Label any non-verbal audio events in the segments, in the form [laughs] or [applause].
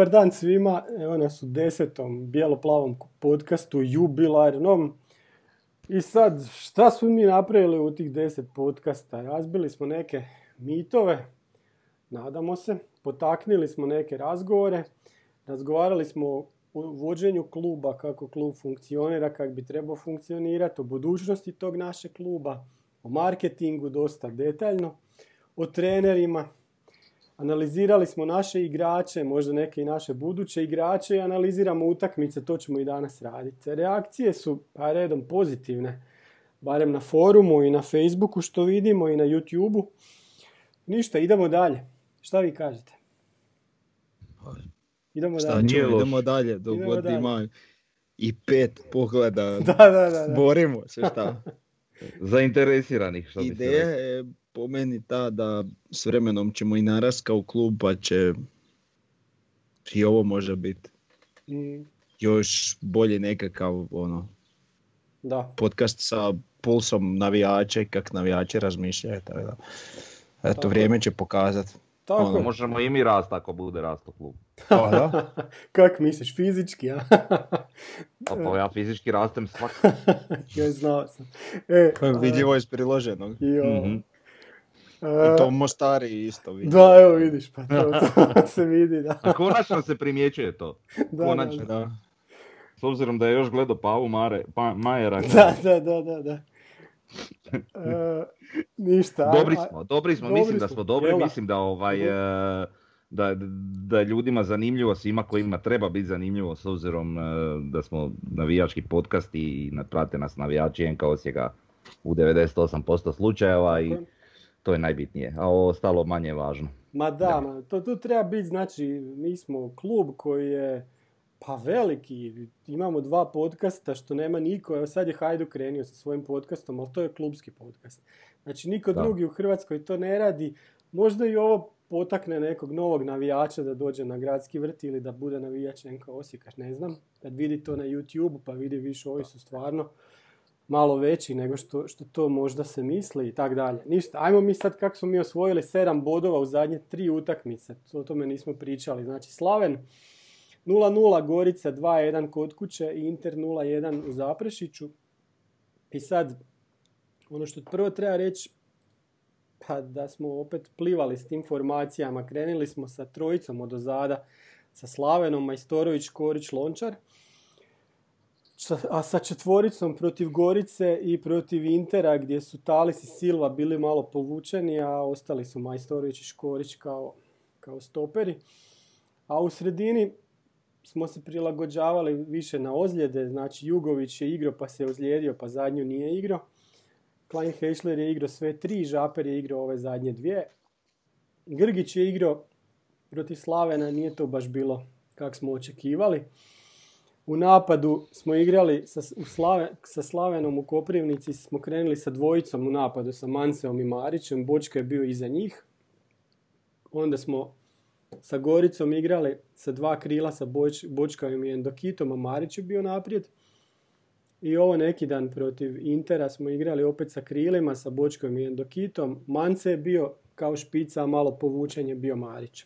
Dobar dan svima, evo nas u desetom bijelo-plavom podcastu, jubilarnom. I sad, šta smo mi napravili u tih deset podcasta? Razbili smo neke mitove, nadamo se, potaknili smo neke razgovore, razgovarali smo o vođenju kluba, kako klub funkcionira, kako bi trebao funkcionirati, o budućnosti tog našeg kluba, o marketingu dosta detaljno, o trenerima, Analizirali smo naše igrače, možda neke i naše buduće igrače i analiziramo utakmice, to ćemo i danas raditi. Reakcije su pa redom pozitivne, barem na forumu i na Facebooku što vidimo i na YouTubeu. Ništa, idemo dalje. Šta vi kažete? Idemo Šta dalje. Ćemo, idemo dalje, dok god ima i pet pogleda. [laughs] da, da, da, da. Borimo se šta. [laughs] Zainteresiranih, što Ideja je po meni ta da s vremenom ćemo i narast kao klub pa će i ovo može biti mm. još bolji nekakav ono da. podcast sa pulsom navijača i kak navijači razmišljaju. Tako da. Eto, vrijeme će pokazati. Tako. Ono. Možemo i mi rast ako bude rast u klubu. Pa da. [laughs] Kak misliš, fizički, ja? [laughs] pa, pa ja fizički rastem svak. [laughs] ja znao sam. E, Vidljivo iz priloženog. Jo. Mm-hmm. I to Mostari isto vidi. Da, evo vidiš, pa [laughs] to, to se vidi, da. A konačno se primjećuje to. [laughs] Da, konačno. Da, da. S obzirom da je još gledao Pavu Mare, pa, Majera. Da, da, da, da. da. [laughs] E, ništa. Dobri smo, dobri smo, dobri mislim smo. da smo dobri, Jela. mislim da ovaj... E, da, da ljudima zanimljivo, svima kojima treba biti zanimljivo s obzirom e, da smo navijački podcast i prate nas navijači NK Osijeka u 98% slučajeva i to je najbitnije, a ovo ostalo manje važno. Ma da, ma, to tu treba biti, znači, mi smo klub koji je pa veliki, imamo dva podcasta što nema niko, evo sad je Hajdu krenio sa svojim podcastom, ali to je klubski podcast. Znači niko drugi u Hrvatskoj to ne radi, možda i ovo potakne nekog novog navijača da dođe na gradski vrt ili da bude navijač NK Osijeka, ne znam. Kad vidi to na YouTube pa vidi više ovi su stvarno malo veći nego što, što to možda se misli i tak dalje. Ništa, ajmo mi sad kako smo mi osvojili 7 bodova u zadnje tri utakmice, o tome nismo pričali. Znači Slaven 0-0, Gorica 2-1 kod kuće i Inter 0-1 u Zaprešiću. I sad, ono što prvo treba reći, pa da smo opet plivali s tim formacijama. Krenuli smo sa trojicom od ozada, sa Slavenom, Majstorović, Korić, Lončar – a sa četvoricom protiv Gorice i protiv Intera gdje su Talis i Silva bili malo povučeni, a ostali su Majstorović i Škorić kao, kao stoperi. A u sredini smo se prilagođavali više na ozljede, znači Jugović je igrao pa se ozlijedio pa zadnju nije igrao. Klein Heischler je igrao sve tri, Žaper je igrao ove zadnje dvije. Grgić je igrao protiv Slavena, nije to baš bilo kako smo očekivali. U napadu smo igrali sa, u Slave, sa Slavenom u Koprivnici, smo krenuli sa dvojicom u napadu, sa Manseom i Marićem, Bočka je bio iza njih. Onda smo sa Goricom igrali sa dva krila, sa Boč, Bočkavim i Endokitom, a Marić je bio naprijed. I ovo neki dan protiv Intera smo igrali opet sa krilima, sa Bočkovim i Endokitom. Mance je bio kao špica, a malo povučenje bio Marić.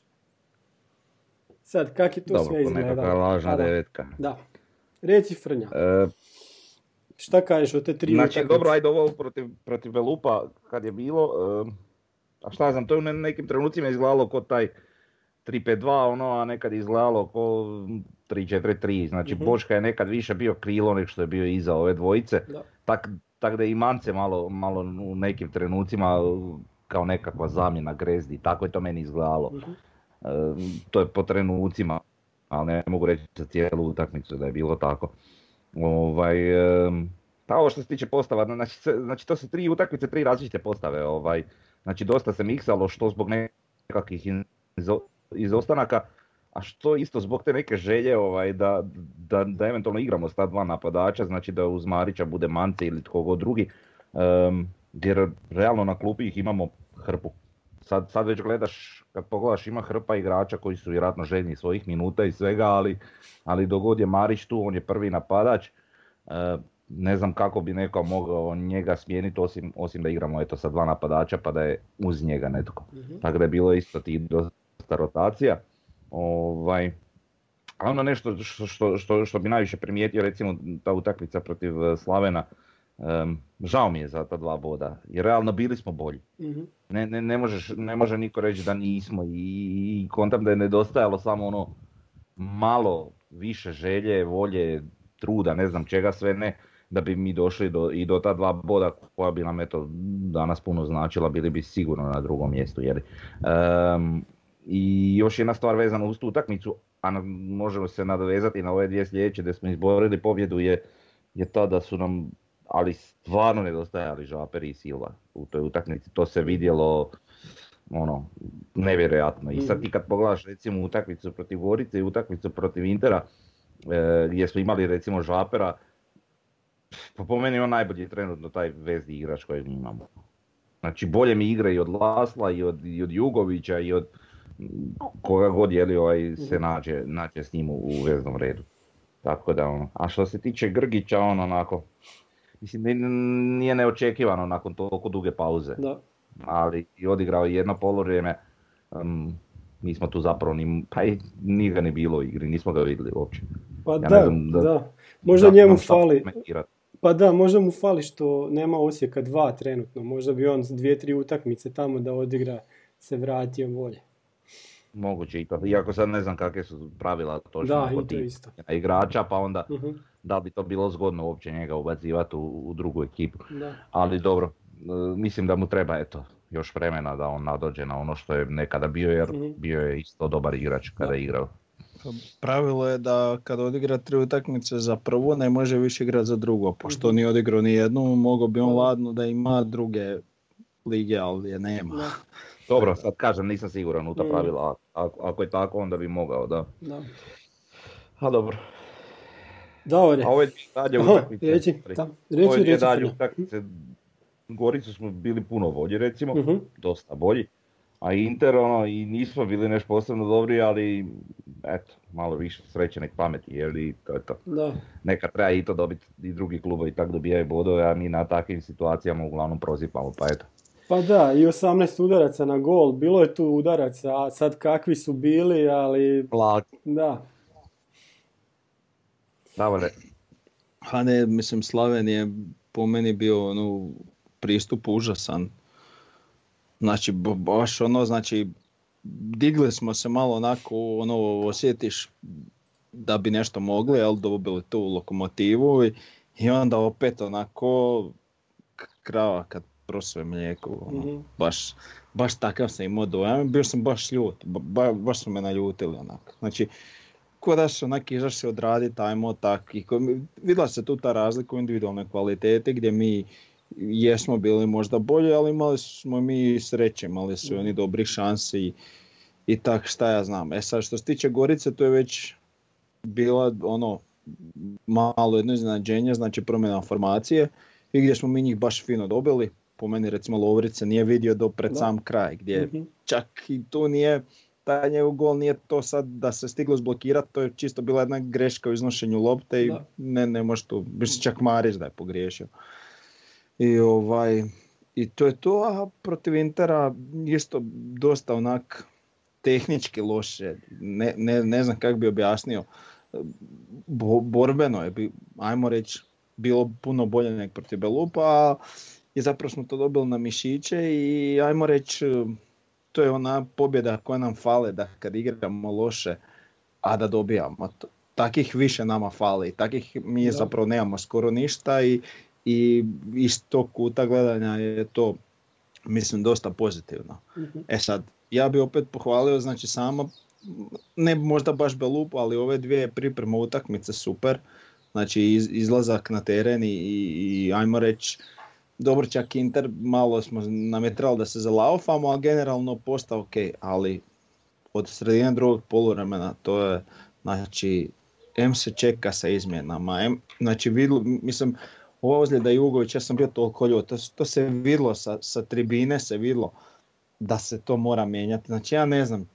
Sad, kak je to Dobro, sve izgledalo? Dobro, lažna devetka. Da. Reci Frnja. E, Šta kažeš o te tri Znači, utakmice? dobro, ajde ovo protiv, protiv Belupa kad je bilo. E, a šta znam, to je u nekim trenucima izgledalo kod taj 3-5-2, ono, a nekad izgledalo ko 3-4-3. Znači, mm-hmm. Boška je nekad više bio krilo nego što je bio iza ove dvojice. Tako tak da i Mance malo, malo u nekim trenucima kao nekakva zamjena grezdi. Tako je to meni izgledalo. Mm-hmm. to je po trenucima ali ne mogu reći za cijelu utakmicu da je bilo tako. Ovaj, pa ovo što se tiče postava, znači, znači to su tri utakmice, tri različite postave. Ovaj, znači dosta se miksalo što zbog nekakvih izostanaka, a što isto zbog te neke želje ovaj, da, da, da eventualno igramo s ta dva napadača, znači da uz Marića bude Mance ili tko god drugi, um, jer realno na klupi ih imamo hrpu sad, sad već gledaš, kad pogledaš ima hrpa igrača koji su vjerojatno željni svojih minuta i svega, ali, ali dogod je Marić tu, on je prvi napadač, e, ne znam kako bi neko mogao njega smijeniti osim, osim da igramo eto sa dva napadača pa da je uz njega netko. mm Tako da je bilo isto ti dosta rotacija. Ovaj, A ono nešto što, što, što, što bi najviše primijetio, recimo ta utakmica protiv e, Slavena, um, žao mi je za ta dva boda, jer realno bili smo bolji. Mhm. Ne, ne, ne, možeš, ne može niko reći da nismo i, i kontam da je nedostajalo samo ono malo više želje, volje, truda, ne znam čega sve ne, da bi mi došli do, i do ta dva boda koja bi nam eto danas puno značila, bili bi sigurno na drugom mjestu. Jeli. Um, I još jedna stvar vezana uz tu utakmicu, a na- možemo se nadovezati na ove dvije sljedeće gdje smo izborili pobjedu je, je ta da su nam ali stvarno nedostajali Žaper i Silva u toj utakmici. To se vidjelo ono, nevjerojatno. I sad ti kad pogledaš recimo utakmicu protiv Gorice i utakmicu protiv Intera, e, gdje smo imali recimo Žapera, pa po meni on najbolji trenutno taj vezni igrač kojeg imamo. Znači bolje mi igra i od Lasla i od, i od Jugovića i od mm, koga god je li ovaj se nađe, nađe s njim u veznom redu. Tako da ono. A što se tiče Grgića, on onako, mislim ni- nije neočekivano nakon toliko duge pauze Da. ali i odigrao je jedno poluvrijeme. Um, nismo tu zapravo ni, pa i nije ga ni bilo u igri, nismo ga vidjeli uopće. Pa Ja da, znam da- da. Možda Da, njemu fali, pa da, možda mu fali što nema Osijeka dva trenutno. Možda bi on dvije, tri utakmice tamo da odigra se vratio bolje. Moguće i to, iako sad ne znam kakve su pravila točno Da, i to isto. igrača, pa onda Mhm, da li bi to bilo zgodno uopće njega ubacivati u, u drugu ekipu. Da. Ali dobro, e, mislim da mu treba eto još vremena da on nadođe na ono što je nekada bio, jer Mhm. bio je isto dobar igrač kada Da. je igrao. Pravilo je da kad odigra tri utakmice za prvu ne može više igrati za drugo. Pošto Mhm. nije odigrao ni jednu, mogao bi on Da. ladno da ima druge lige, ali je nema. Da, [laughs] Dobro, sad kažem, nisam siguran u ta Mm. pravila, ako, ako je tako onda bi mogao, da. da. A dobro. Davore, A ove dalje utakmice. sorry. da, Ove reci. dalje utakmice. Goricu smo bili puno bolji recimo, Mhm, dosta bolji. A Inter ono, i nismo bili nešto posebno dobri, ali eto, malo više sreće nek pameti, jer i to je to. Da, Neka treba i to dobiti i drugi klubovi tak dobijaju bodove, a mi na takvim situacijama uglavnom prozipamo, pa eto. pa da, i 18 udaraca na gol, bilo je tu udaraca, a sad kakvi su bili, ali da, Davore, A ne, mislim, Slaven je po meni bio ono, pristup užasan. Znači, baš ono, znači, digli smo se malo onako, ono, osjetiš da bi nešto mogli, ali dobili tu lokomotivu i, i onda opet onako krava kad prosuje mlijeko, ono, Mhm. baš, baš takav sam imao dojam, bio sam baš ljut, ba- ba- baš su me naljutili onako. Znači, ko da su onak izašli odraditi, ajmo tak. I vidjela se tu ta razlika u individualnoj kvaliteti gdje mi jesmo bili možda bolji, ali imali smo mi sreće, imali su oni dobrih šansi i, i tak šta ja znam. E sad što se tiče Gorice, to je već bila ono malo jedno iznenađenje, znači promjena formacije i gdje smo mi njih baš fino dobili. Po meni recimo Lovrice nije vidio do pred Da. sam kraj gdje mhm, čak i tu nije, taj njegov gol nije to sad da se stiglo zblokirati, to je čisto bila jedna greška u iznošenju lopte i Da. ne, ne može tu, mislim čak Marić da je pogriješio. I ovaj, i to je to, a protiv Intera isto dosta onak tehnički loše, ne, ne, ne znam kako bi objasnio. Bo- borbeno je, bi, ajmo reći, bilo puno bolje nego protiv Belupa, i zapravo smo to dobili na mišiće i ajmo reći, to je ona pobjeda koja nam fale da kad igramo loše, a da dobijamo. Takih više nama fali, takih mi Da. zapravo nemamo skoro ništa i, i iz tog kuta gledanja je to mislim dosta pozitivno. mhm. E sad, ja bi opet pohvalio, znači sama, ne možda baš Belupu, ali ove dvije pripreme utakmice super. Znači iz- izlazak na teren i, i, i ajmo reći, dobro čak Inter, malo smo nam je trebalo da se zalaufamo, a generalno posta ok, ali od sredine drugog poluvremena to je, znači, M se čeka sa izmjenama, M, znači vidlo, mislim, ova ozljeda Jugović, ja sam bio toliko ljut, to, to se vidlo sa, sa tribine, se vidlo da se to mora mijenjati. Znači ja ne znam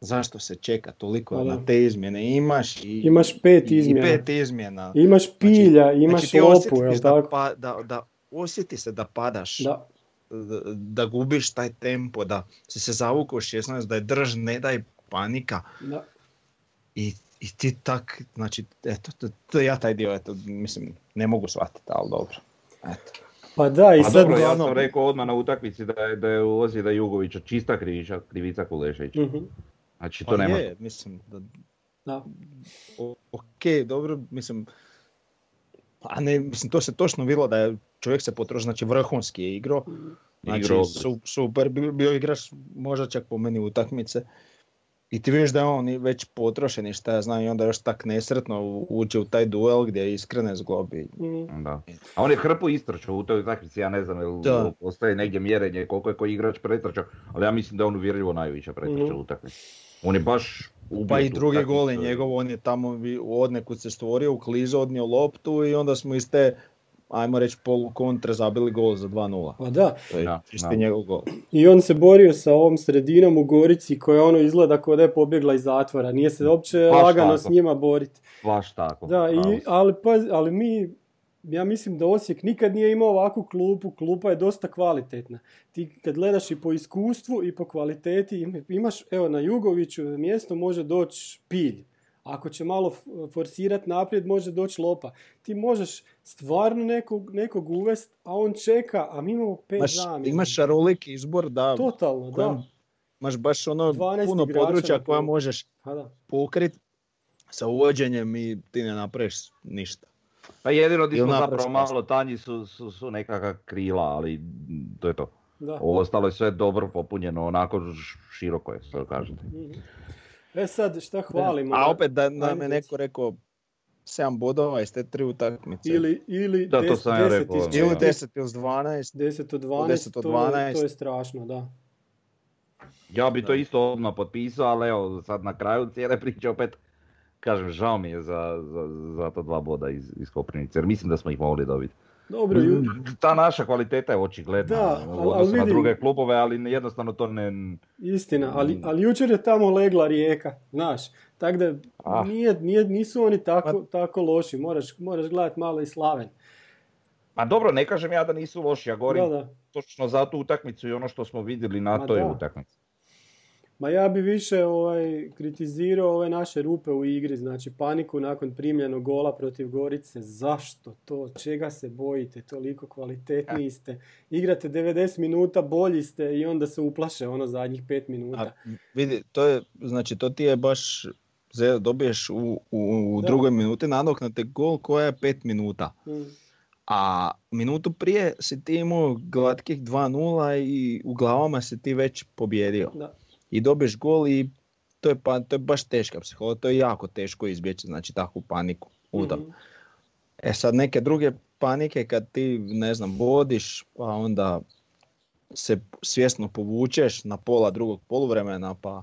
zašto se čeka toliko da. na te izmjene. Imaš i, Imaš pet izmjena. I pet izmjena. Imaš pilja, imaš znači, lopu, jel da, tako? pa, da, da osjeti se da padaš, Da, da, da gubiš taj tempo, da si se zavukao 16, da je drž, ne daj panika. da. I I ti tak, znači, eto, to, to ja taj dio, eto, mislim, ne mogu shvatiti, ali dobro. Eto. Pa da, i A sad... dobro, ja sam rekao odmah na utakmici da je, da je u Ozida Jugovića čista krivica, krivica Kuleševića. Mhm, Znači to Pa nema. je, mislim, da, da. o- ok, dobro, mislim, a ne, mislim, to se točno vidjelo da je čovjek se potrošio, znači vrhunski je igrao, znači Igrao. su, super, bio, bio igrač možda čak po meni utakmice. I ti vidiš da je on i već potrošen i šta ja znam i onda još tak nesretno uđe u taj duel gdje je iskrene zglobi. Mhm. Da. A on je hrpu istrčao u toj utakmici, ja ne znam jel Da. postoje negdje mjerenje koliko je koji igrač pretrčao, ali ja mislim da je on uvjerljivo najviše pretrčao Mhm. u utakmici. On je baš Pa i drugi gol je njegov, on je tamo odnekud se stvorio, u klizu odnio loptu i onda smo iz te, ajmo reći, polu kontre zabili gol za 2-0. Pa da, To je Da, njegov gol. i on se borio sa ovom sredinom u Gorici koja ono izgleda kao da je pobjegla iz zatvora. Nije se uopće Baš lagano tako. s njima boriti. Baš tako. Da, i, ali, pazi, ali mi, ja mislim da Osijek nikad nije imao ovakvu klupu, klupa je dosta kvalitetna. Ti kad gledaš i po iskustvu i po kvaliteti, im- imaš, evo na Jugoviću mjesto može doći pilj. Ako će malo f- forsirat naprijed, može doći lopa. Ti možeš stvarno nekog, nekog uvest, a on čeka, a mi imamo pet Imaš, zamjena. imaš šarolik izbor da Totalno, kojem da. imaš baš ono 12 puno područja koja možeš Pa da. pokrit sa uvođenjem i ti ne napraviš ništa. Pa jedino di smo zapravo malo tanji su, su, su nekakva krila, ali to je to. da. Ovo ostalo je sve dobro popunjeno, onako široko je, što kažete. Mhm. E sad, šta hvalimo? A opet da nam je neko rekao 7 bodova iz te tri utakmice. Ili, ili Da, to 10, sam ja 10 rekao, iz. Ili četiri. 10 ili 12. 10 od 12, 10 od to, je, 12. to je strašno, da. Ja bi to isto odmah potpisao, ali evo sad na kraju cijele priče opet kažem žao mi je za, za, za to dva boda iz, iz Koprivnice, jer mislim da smo ih mogli dobiti. Dobro, Ta naša kvaliteta je očigledna Da, u ali- odnosu ali na vidi- druge klubove, ali jednostavno to ne... istina, ali, Mm. ali jučer je tamo legla rijeka, znaš. Tako da Ah. nije, nije, nisu oni tako, Pa- tako loši, moraš, moraš gledati malo i slaven. Ma dobro, ne kažem ja da nisu loši, ja govorim Da, da. točno za tu utakmicu i ono što smo vidjeli na Ma toj da. utakmici. Ma ja bi više ovaj, kritizirao ove naše rupe u igri, znači paniku nakon primljenog gola protiv Gorice. Zašto to? Čega se bojite? Toliko kvalitetniji ste. Igrate 90 minuta, bolji ste i onda se uplaše ono zadnjih 5 minuta. A, vidi, to je, znači to ti je baš, dobiješ u, u, u drugoj minuti nadoknate gol koja je 5 minuta. Mm. A minutu prije si ti imao glatkih 2-0 i u glavama si ti već pobjedio. Da. I dobiješ gol i to je, pa, to je baš teška psihologija, to je jako teško izbjeći, znači takvu paniku. udar. Mhm. E sad neke druge panike kad ti, ne znam, vodiš, pa onda se svjesno povučeš na pola drugog poluvremena, pa,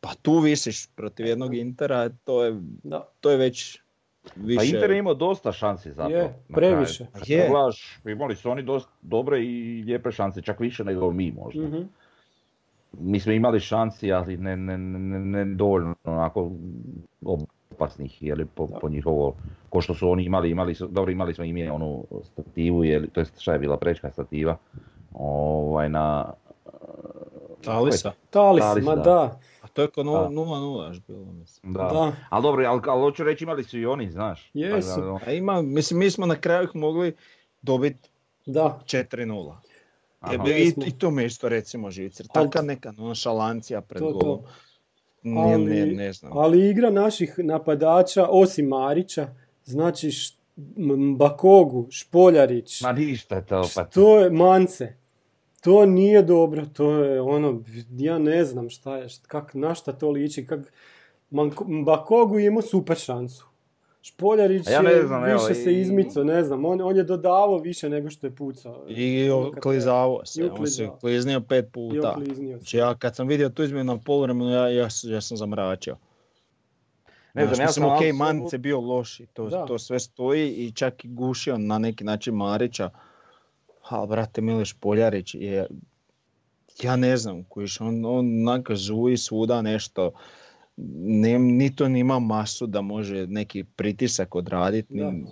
pa tu visiš protiv jednog Intera, to je, Da. to je već više... Pa Inter je imao dosta šansi zapravo. Je, na previše. Je. imali su oni dosta dobre i lijepe šanse, čak više nego mi možda. Mhm. Mi smo imali šansi, ali ne, ne, ne, ne dovoljno onako opasnih, je po, Da. po njihovo, ko što su oni imali, imali su, dobro imali smo i mi onu stativu, je, to jest šta je bila prečka stativa, ovaj na... Talisa. Talis, Talis, ma da. da. A to je ko Da. 0-0 još bilo, mislim. Da. Da. Ali dobro, ali, ali hoću reći imali su i oni, znaš. Jesu. Tako da, A ima, mislim, mi smo na kraju ih mogli dobiti Da. 4-0. Aha. Jebe, i. I to me isto recimo žicer. Al- Taka neka nonšalancija pred To, to. golom. Ne, Ali, ne, ne znam. ali igra naših napadača, osim Marića, znači Š- M- Bakogu, Špoljarić, Ma ništa je to opet. to je Mance. To nije dobro, to je ono, ja ne znam šta je, kak, na šta to liči. Kak, Manko- Bakogu imao super šansu. Špoljarić ja ne je znam, više evo, se i- izmicao, ne znam, on, on je dodavao više nego što je pucao. I I se, on se kliznio pet puta. Znači ja kad sam vidio tu izmjenu na poluvremenu, ja, ja, ja sam zamračio. Ne znam, ja mislim, sam ok, apsolutno- Mance bio loš i to, Da. to sve stoji i čak i gušio na neki način Marića. Ali, brate, Miliš Poljarić je, ja ne znam, kojiš, on, on onako zuji svuda nešto, ne, ni to nima masu da može neki pritisak odraditi, ni,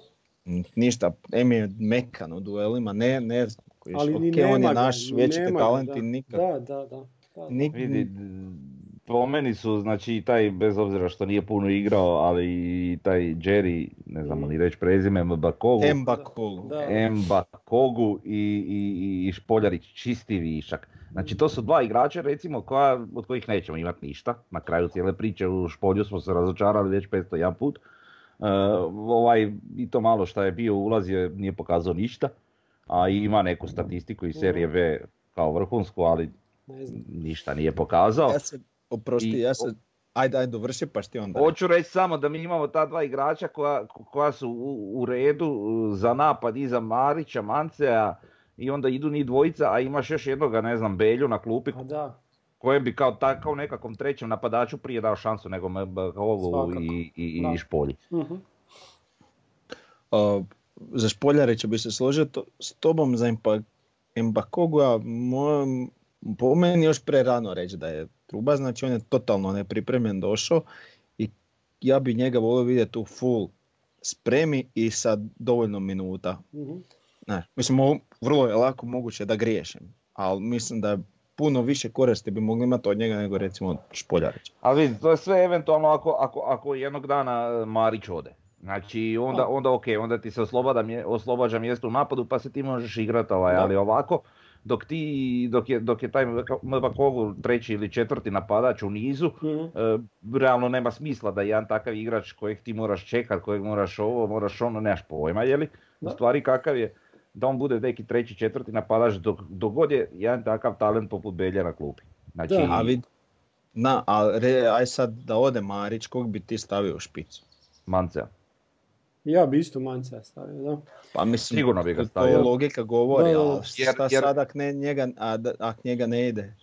ni- ništa, em je mekan u duelima, ne, ne znam, kojiš, Ali ni ok, nema on je naš ni vječiti nema ga, talent da. i nikad, Da, da, da. da. nik- Vidi, po meni su, znači taj, bez obzira što nije puno igrao, ali i taj Jerry, ne znamo ni reći prezime, Mbakogu, Mbakogu. Mbakogu i, i, i Špoljarić, čisti višak. Znači to su dva igrača recimo koja, od kojih nećemo imati ništa. Na kraju cijele priče u Špolju smo se razočarali već 501 put. Uh, ovaj, I to malo što je bio ulazio nije pokazao ništa. A ima neku statistiku iz serije B kao vrhunsku, ali Ne znam. ništa nije pokazao. Ja se, oprosti, I- ja se, ajde, ajde, dovrši pa ti onda. Hoću reći samo da mi imamo ta dva igrača koja, koja su u, u redu za napad iza Marića, Mancea i onda idu ni dvojica, a imaš još jednoga, ne znam, Belju na klupi Pa da. kojem bi kao, ta, kao nekakvom trećem napadaču prije dao šansu nego Svakako. i, i, Da. i Špolji. Mhm. Uh, za Špoljarića bi se složio to, s tobom za a mo- po meni još pre rano reći da je truba, znači on je totalno nepripremljen došao i ja bi njega volio vidjeti u full spremi i sa dovoljno minuta. Mhm. Ne, mislim, ovo vrlo je lako moguće da griješim, ali mislim da puno više koristi bi mogli imati od njega nego recimo od Špoljarića. Ali vidi, to je sve eventualno ako, ako, ako jednog dana e, Marić ode. Znači onda, Da. onda ok, onda ti se oslobađa, oslobađa mjesto u napadu pa se ti možeš igrati ovaj, ali ovako dok ti, dok je, dok je taj Mbakogu treći ili četvrti napadač u nizu, Mhm. e, realno nema smisla da jedan takav igrač kojeg ti moraš čekat, kojeg moraš ovo, moraš ono, nemaš pojma, jeli? U Da. stvari kakav je, da on bude neki treći, četvrti napadač dok, dok god je jedan takav talent poput Belja na klupi. Znači, Da. A vid, na, a re, aj sad da ode Marić, kog bi ti stavio u špicu? Mancea. Ja bi isto Mancea stavio, da. Pa mislim, Sigurno bi ga to stavio. logika govori, Da, da, da. ali Jer- šta jer- sad ak, ne, njega, a, ak njega ne ide?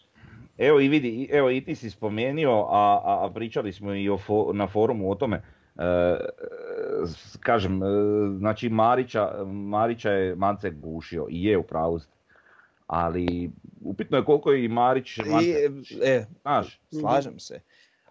Evo i vidi, evo i ti si spomenuo, a, a, a pričali smo i o fo- na forumu o tome. E, e, kažem, e, znači Marića, Marića je Mance gušio i je u pravu. Ali upitno je koliko je i Marić, Mance, I, e, znaš, slažem se.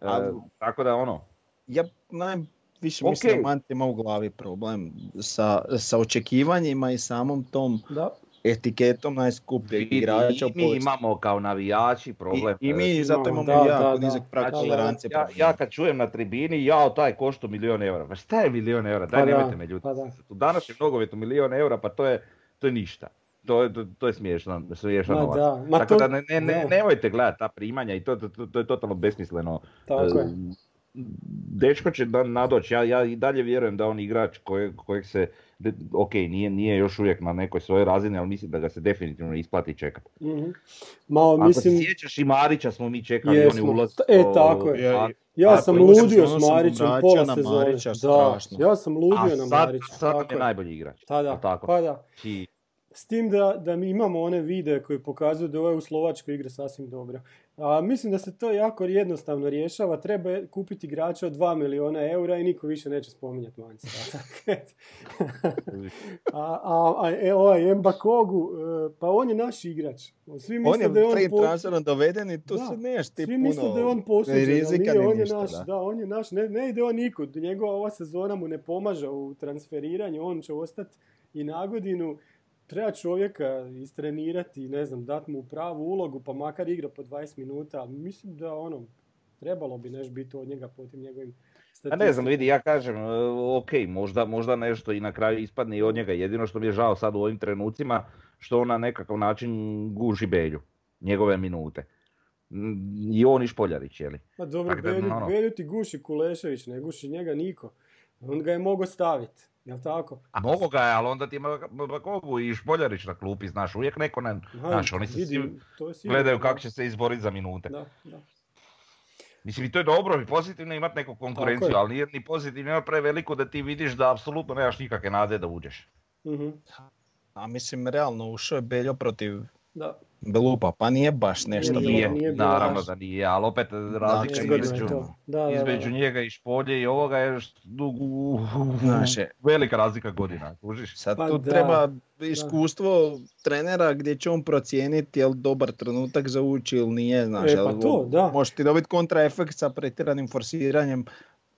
e, a- tako da ono, Ja najviše Ok. mislim da Mante ima u glavi problem sa, sa očekivanjima i samom tom Da. Etiketom najskupljeg igrača u mi imamo kao navijači problem. I, i mi zato imamo, da, jako da, nizak prag Znači, tolerancije. ja, ja kad čujem na tribini, jao taj koštu milion eura. Pa šta je milion eura? Daj Pa da, nemojte me ljutiti. pa da. U današnjem nogometu milion eura, pa to je, to je ništa. To je, to, to je smiješno, smiješan Ma novac. da, ma Tako to- da ne, ne, ne- nemojte gledati ta primanja i to, to, to, to je totalno besmisleno. Tako je. Dečko će da nadoći, ja, ja i dalje vjerujem da on igrač kojeg, kojeg se, de- ok, nije, nije još uvijek na nekoj svojoj razini, ali mislim da ga se definitivno isplati čekati. Mhm. Ma, Ako mislim, se sjećaš i Marića smo mi čekali, Jesmo. oni ulaz. E, tako je. Ja- ja A, sam ludio s sam Marićem pola na sezone. Marića, Da, strašno. ja sam ludio A na sad, Marića. sad tako je najbolji igrač. Tada, jel tako? pa da. Znači, S tim da, da mi imamo one videe koji pokazuju da ovaj u Slovačkoj igra sasvim dobro. A, mislim da se to jako jednostavno rješava. Treba kupiti igrača od 2 miliona eura i niko više neće spominjati Manca. [laughs] a, a, a e, ovaj Mbakogu, e, pa on je naš igrač. Svi On misle je da je on po- doveden i tu Da. se neš ti Svi puno misle da je on posuđen, ali on je ništa, naš, da. da. on je naš, ne, ne ide on nikud, njegova ova sezona mu ne pomaže u transferiranju, on će ostati i na godinu, treba čovjeka istrenirati, ne znam, dati mu pravu ulogu, pa makar igra po 20 minuta, ali mislim da ono, trebalo bi nešto biti od njega po tim njegovim a statistikama. ne znam, vidi, ja kažem, e, ok, možda, možda nešto i na kraju ispadne i od njega. Jedino što mi je žao sad u ovim trenucima, što on na nekakav način guži Belju, njegove minute. I on i Špoljarić, jeli? Pa dobro, Belju, ono. Belju ti guši Kulešević, ne guši njega niko. On ga je mogao staviti, jel tako? A mogu ga je, ali onda ti ima Bakovu i Špoljarić na klupi, znaš, uvijek neko ne... Aha, Znaš, oni se vidi, svi to je sigurno, gledaju da. kako će se izboriti za minute. Da, da. Mislim i to je dobro i pozitivno imati neku konkurenciju, ali nije ni pozitivno imati preveliku da ti vidiš da apsolutno nemaš nikakve nade da uđeš. Mhm, A mislim, realno, ušao je Beljo protiv da. Belupa, pa nije baš nešto Nije, bilo. Nije, nije naravno baš. da nije, ali opet razlika Znači, između. Da, da, da, između da. njega i Špolje i ovoga je št- u- velika razlika godina, kužiš? Sad Pa tu da, treba iskustvo trenera gdje će on procijeniti je li dobar trenutak za ući ili nije, znaš. E, jel pa to, da. Možeš ti dobiti kontraefekt sa pretjeranim forsiranjem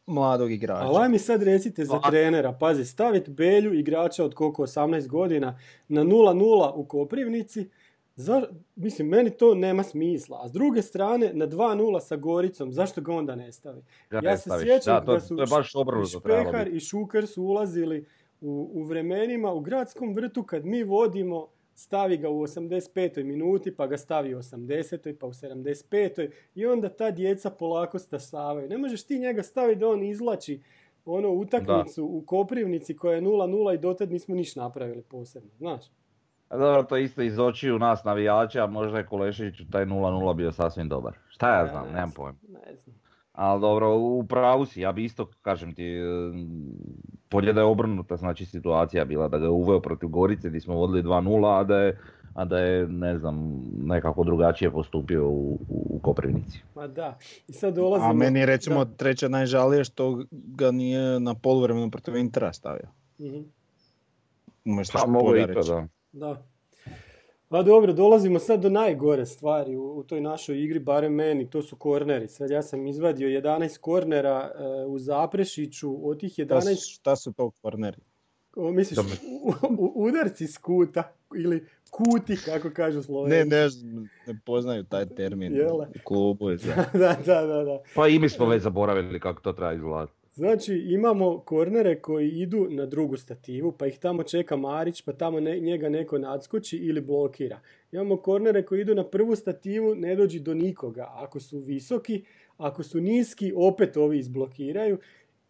mladog igrača. Ali mi sad recite za A- trenera, pazi, staviti Belju igrača od koliko 18 godina na 0-0 u Koprivnici, Za, mislim, meni to nema smisla. A s druge strane, na 2-0 sa Goricom, zašto ga onda ne stavi? Ja, Ja ne se staviš. sjećam da, to, da su to je baš Špehar i Šuker su ulazili u, u vremenima u gradskom vrtu kad mi vodimo, stavi ga u 85. minuti, pa ga stavi u 80. pa u 75. i onda ta djeca polako stasavaju. Ne možeš ti njega staviti da on izlači ono utakmicu u Koprivnici koja je 0-0 i dotad nismo niš napravili posebno, znaš? A Dobro, to isto iz očiju nas navijača, možda je Kolešić taj 0-0 bio sasvim dobar. Šta ja znam, Ne nemam znam, pojma. Ne znam. Ali dobro, u pravu si, ja bi isto, kažem ti, e, bolje da je obrnuta znači situacija bila, da ga je uveo protiv Gorice gdje smo vodili 2-0, a da je, a da je, ne znam, nekako drugačije postupio u, u Koprivnici. Ma da. I sad dolazimo... A meni je recimo Da. treće najžalije što ga nije na poluvremenu protiv Intera stavio. Mhm. Umjesto Pa mogu i to, da. Da. Pa dobro, dolazimo sad do najgore stvari u, u toj našoj igri, barem meni, to su korneri. Sad ja sam izvadio 11 kornera e, u Zaprešiću, od tih Šta 11, su, šta su to korneri? o, misliš, u- u- udarci s kuta ili kuti, kako kažu Ne, Slovenci. ne, znam, ne poznaju taj termin Jele. u klubu. sve. [laughs] da, da, da, da. Pa i mi smo već zaboravili kako to treba izgledati. Znači, imamo kornere koji idu na drugu stativu, pa ih tamo čeka Marić, pa tamo ne- njega neko nadskoči ili blokira. Imamo kornere koji idu na prvu stativu, ne dođi do nikoga. Ako su visoki, ako su niski, opet ovi izblokiraju.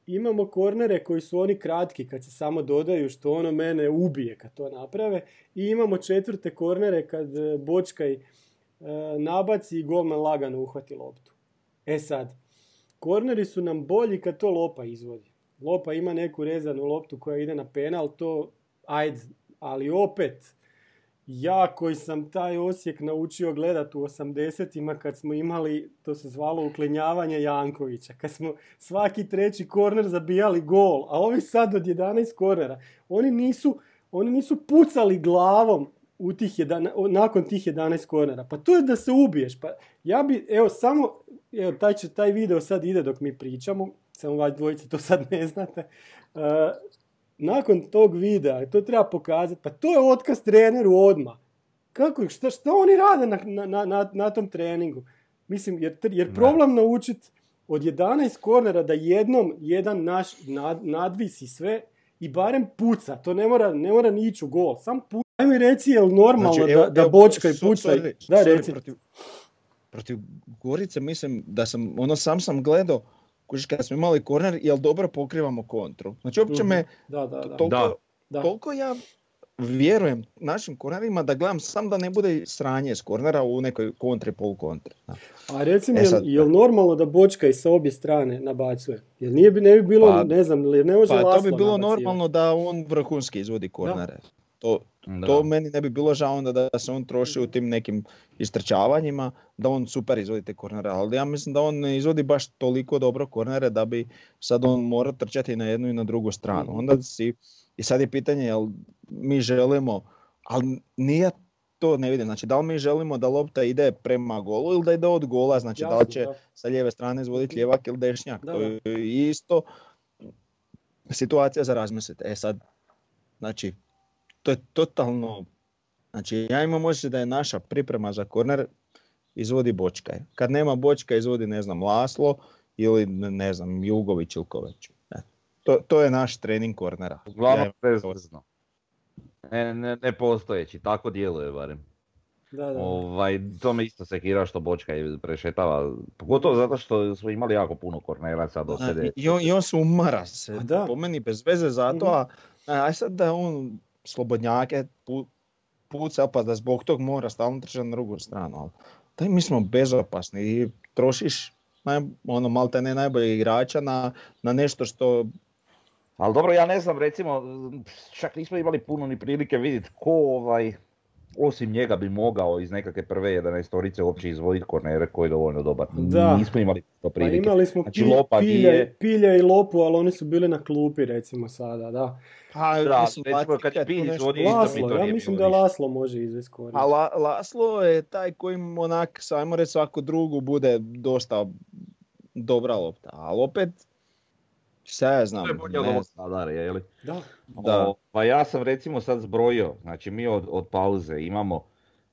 Imamo kornere koji su oni kratki, kad se samo dodaju, što ono mene ubije kad to naprave. I imamo četvrte kornere kad e, Bočkaj e, nabaci i golman lagano uhvati loptu. E sad, Korneri su nam bolji kad to Lopa izvodi. Lopa ima neku rezanu loptu koja ide na penal, to ajde, ali opet ja koji sam taj Osijek naučio gledat u 80-ima kad smo imali, to se zvalo uklinjavanje Jankovića, kad smo svaki treći korner zabijali gol, a ovi sad od 11 kornera, oni nisu, oni nisu pucali glavom u tih jedan, nakon tih 11 kornera. Pa to je da se ubiješ. Pa ja bi, evo samo, evo taj, će, taj video sad ide dok mi pričamo, samo vas dvojice to sad ne znate. Uh, nakon tog videa, to treba pokazati, pa to je otkaz treneru odmah. Kako, šta, šta oni rade na, na, na, na tom treningu? Mislim, jer, jer problem naučiti od 11 kornera da jednom jedan naš nad, nadvisi sve i barem puca. To ne mora, ne mora ni ići u gol. Sam puca. Aj mi reci, je li normalno Znači, da, evo- da evo, bočka i so- puca? sorry, da, sorry, reci. Protiv, protiv Gorice mislim da sam, ono sam sam gledao, kužiš kad smo imali korner, jel dobro pokrivamo kontru. Znači uopće Mhm. me Da, da, da. toliko, Da. da. toliko ja vjerujem našim kornerima da gledam sam da ne bude sranje s kornera u nekoj kontri, polukontri. Da. A recimo, E jel, sad- jel normalno da bočka i sa obje strane nabacuje? Jer nije bi, ne bi bilo, Pa- ne znam, ne može Pa to bi bilo nabacivati. normalno da on vrhunski izvodi kornere. To, Da. To meni ne bi bilo žao onda da se on troši u tim nekim istrčavanjima, da on super izvodi te kornere, ali ja mislim da on ne izvodi baš toliko dobro kornere da bi sad on morao trčati na jednu i na drugu stranu. Mhm. Onda si, i sad je pitanje jel mi želimo, ali nije to ne vidim, znači da li mi želimo da lopta ide prema golu ili da ide od gola, znači da li će da. sa lijeve strane izvoditi lijevak ili dešnjak, Da, to je isto situacija za razmisliti. E sad, znači, to je totalno, znači ja imam osjećaj da je naša priprema za korner izvodi Bočkaj. Kad nema Bočka izvodi, ne znam, Laslo ili ne znam, Jugović ili Kovač. E, To, to je naš trening kornera. Uglavnom Ja- bezvezno. Ne, ne, ne postojeći, tako djeluje barem. Da, da. Ovaj, to me isto sekira što Bočka i prešetava, pogotovo zato što smo imali jako puno kornera sad do A, sede. I on, i on se umara se, da. po meni bez veze zato, a a aj sad da on slobodnjake pu, puca pa da zbog tog mora stalno trčati na drugu stranu. Ali daj mi smo bezopasni i trošiš naj, ono, malte ne najbolje igrača na, na nešto što Ali dobro, ja ne znam, recimo, čak nismo imali puno ni prilike vidjeti ko ovaj, osim njega bi mogao iz nekakve prve 11 uopće izvoditi kornere koji je dovoljno dobar. Da. Nismo imali to Pa prilike. imali smo Znači, pi- Lopa pilja, nije- pilja i lopu, ali oni su bili na klupi recimo sada, da. Pa, Da, mislim, recimo, kad je Pilj izvodio, mi Laslo, to ja mislim da. Laslo može izvesti korner. A La, Laslo je taj koji onak, ajmo reći svaku drugu bude dosta dobra lopta, ali opet, šta ja znam, To je ne znam. Je li? Da. Da. O, Pa ja sam recimo sad zbrojio, znači mi od, od pauze imamo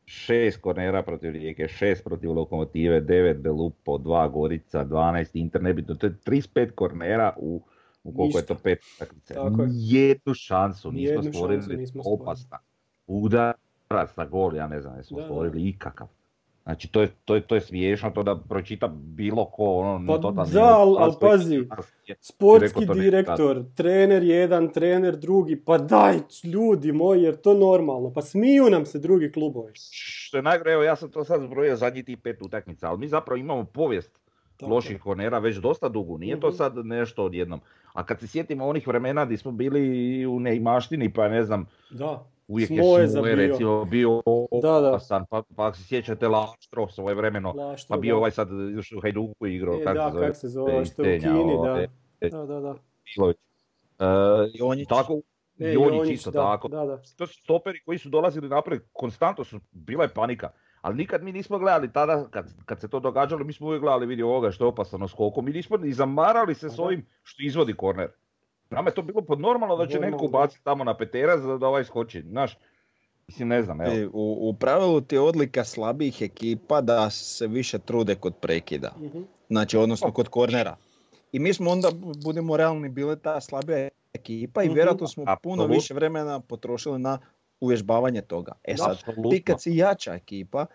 šest kornera protiv Rijeke, šest protiv Lokomotive, devet Belupo, dva Gorica, 12 Inter, nebitno, to je 35 kornera u, u koliko je to Ništa. pet je. Jednu šansu nismo stvorili, šansu nismo opasna. Udarac na gol, ja ne znam, jesmo stvorili ikakav. Znači to je, to, je, to je smiješno to da pročita bilo ko, ono, Pa totalni da, al- al pazi, Sportski to ne direktor, trener jedan, trener drugi, pa daj ljudi moji, jer to normalno, pa smiju nam se drugi klubovi. Što je najgore, evo ja sam to sad zbrojio zadnjih tih pet utakmica, ali mi zapravo imamo povijest Tako loših kornera već dosta dugo, nije to Mhm. sad nešto odjednom. A kad se sjetimo onih vremena gdje smo bili u neimaštini, pa ne znam, Da, uvijek Smoje je Smoje zabio. recimo bio Da, da. opasan, pa, pa ako se sjećate Laštro svoje vremeno, Laštro, pa bio da. ovaj sad još u Hajduku igrao, E, kako da, se zove, kak se zove, što je u Kini, ovaj, da. Da, da, da. Milović. E, Jonjić. tako, E, Jonjić, isto da, tako. Da, da. To su stoperi koji su dolazili naprijed, konstantno su, bila je panika. Ali nikad mi nismo gledali tada, kad, kad se to događalo, mi smo uvijek gledali vidi ovoga što je opasano skokom. Mi nismo ni zamarali se Pa s da. ovim što izvodi korner. Nama je to bilo pod normalno da će neko ubaciti tamo na petera za da ovaj skoči. Znaš, mislim ne znam, evo. E, U, u pravilu ti je odlika slabijih ekipa da se više trude kod prekida. Mhm. Znači, odnosno kod kornera. I mi smo onda, budemo realni, bile ta slabija ekipa i Mhm. vjerojatno smo puno Apsolutno. više vremena potrošili na uvježbavanje toga. E sad, Apsolutno. ti kad si jača ekipa,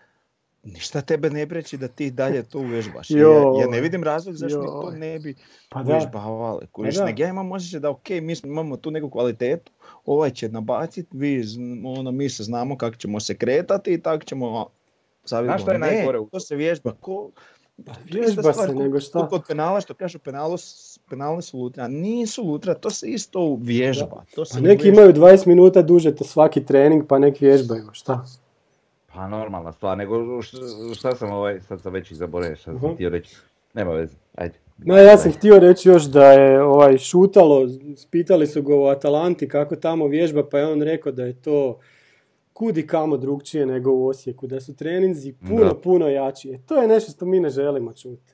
ništa tebe ne priječi da ti dalje to uvježbaš. Joj. [laughs] Ja, ja ne vidim razlog zašto mi to ne bi Pa da, uvježbavali. Kužiš, da. nego ja imam osjećaj da ok, mi imamo tu neku kvalitetu, ovaj će nabaciti, vi, ono, mi se znamo kako ćemo se kretati i tako ćemo Znaš šta je najgore Ne, u- to se vježba. Ko, Pa to vježba se, nego šta? Kod penala što kažu penalu, s- penali su lutra. Nisu lutra, to se isto vježba. To se Pa neki vježba. imaju 20 minuta duže te svaki trening, pa nek vježbaju, šta? Pa normalna stvar, nego šta, šta sam ovaj, sad sam već i zaboravio šta sam Mhm. htio reći. Nema veze, ajde. No, ja sam htio reći još da je ovaj šutalo, pitali su ga u Atalanti kako tamo vježba, pa je on rekao da je to kudi kamo drugčije nego u Osijeku, da su treninzi puno, Da. puno jači. E, to je nešto što mi ne želimo čuti.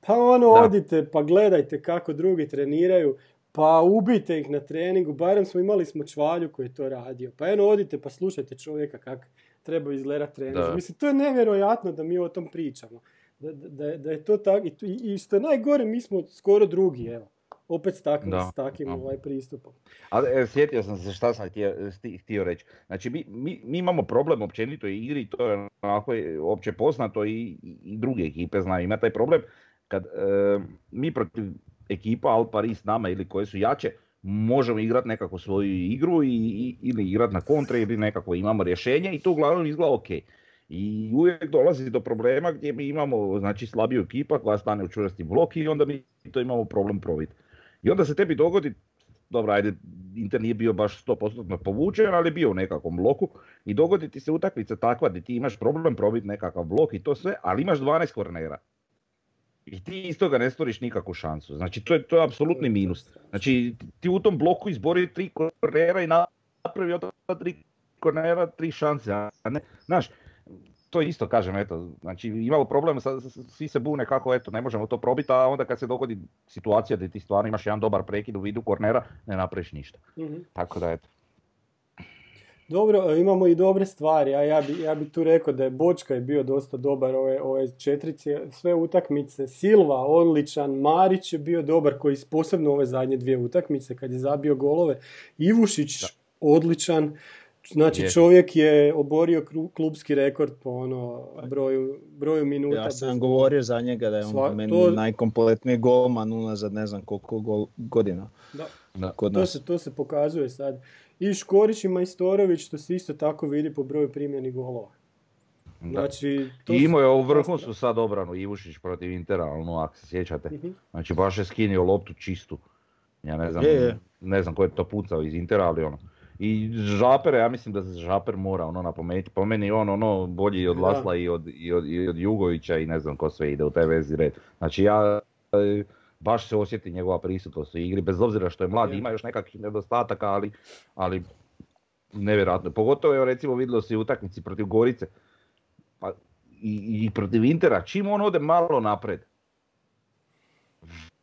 Pa ono, Da. odite, pa gledajte kako drugi treniraju, pa ubijte ih na treningu, barem smo imali smo čvalju koji je to radio. Pa eno, odite pa slušajte čovjeka kako treba izgledati. Da. Mislim, to je nevjerojatno da mi o tom pričamo. Da, da, da je to tako, i, to- i što je najgore, mi smo skoro drugi, evo. Opet s takvim, Da, s takvim da. ovaj pristupom. Ali e, sjetio sam se šta sam htio, htio reći. Znači mi, mi, mi imamo problem općenito u igri, to je onako je opće poznato i, i- i druge ekipe znaju ima taj problem. Kad e, mi protiv ekipa Al Paris nama ili koje su jače, možemo igrati nekako svoju igru i, i- ili igrati na kontre ili nekako imamo rješenje i to uglavnom izgleda ok. I uvijek dolazi do problema gdje mi imamo znači, slabiju ekipa koja stane u čvrsti blok i onda mi to imamo problem probiti. I onda se tebi dogodi dobro, ajde, Inter nije bio baš 100% povučen, ali bio u nekakvom bloku i dogodi ti se utakmica takva gdje ti imaš problem probiti nekakav blok i to sve, ali imaš 12 kornera. I ti iz toga ne stvoriš nikakvu šansu. Znači, to je, to je apsolutni minus. Znači, ti u tom bloku izbori tri kornera i napravi od ta tri kornera tri šanse. A ne, znaš, to isto kažem, eto, znači imamo problem, sa, svi se bune kako, eto, ne možemo to probiti, a onda kad se dogodi situacija gdje ti stvarno imaš jedan dobar prekid u vidu kornera, ne napraviš ništa. Mhm. Tako da, eto. Dobro, e, imamo i dobre stvari, a ja bi, ja bi tu rekao da je Bočka je bio dosta dobar ove, ove četrice, sve utakmice, Silva odličan, Marić je bio dobar koji posebno ove zadnje dvije utakmice kad je zabio golove, Ivušić odličan, znači Je. čovjek je oborio klubski rekord po ono broju, broju minuta. Ja sam bez govorio za njega da je on Sva- meni to- najkompletniji golman unazad ne znam koliko gol- godina Da. Da. kod To se, to se pokazuje sad. I Škorić i Majstorović, to se isto tako vidi po broju primljenih golova. Da. Znači, to I imao je ovu vrhunsku sad obranu Ivušić protiv Intera, ono, ako se sjećate. Mhm. Znači, baš je skinio loptu čistu. Ja ne znam, Je, je. ne znam ko je to pucao iz Intera, ali ono. I Žapere, ja mislim da se Žaper mora ono napomenuti. Po meni je on ono bolji od. Lasla i od, i, od, i od Jugovića i ne znam ko sve ide u taj vezi red. Znači ja e, baš se osjeti njegova prisutnost u igri, bez obzira što je mlad, Je. ima još nekakvih nedostataka, ali, ali nevjerojatno. Pogotovo evo recimo vidjelo se i u utakmici protiv Gorice pa, i, i protiv Intera, čim on ode malo napred,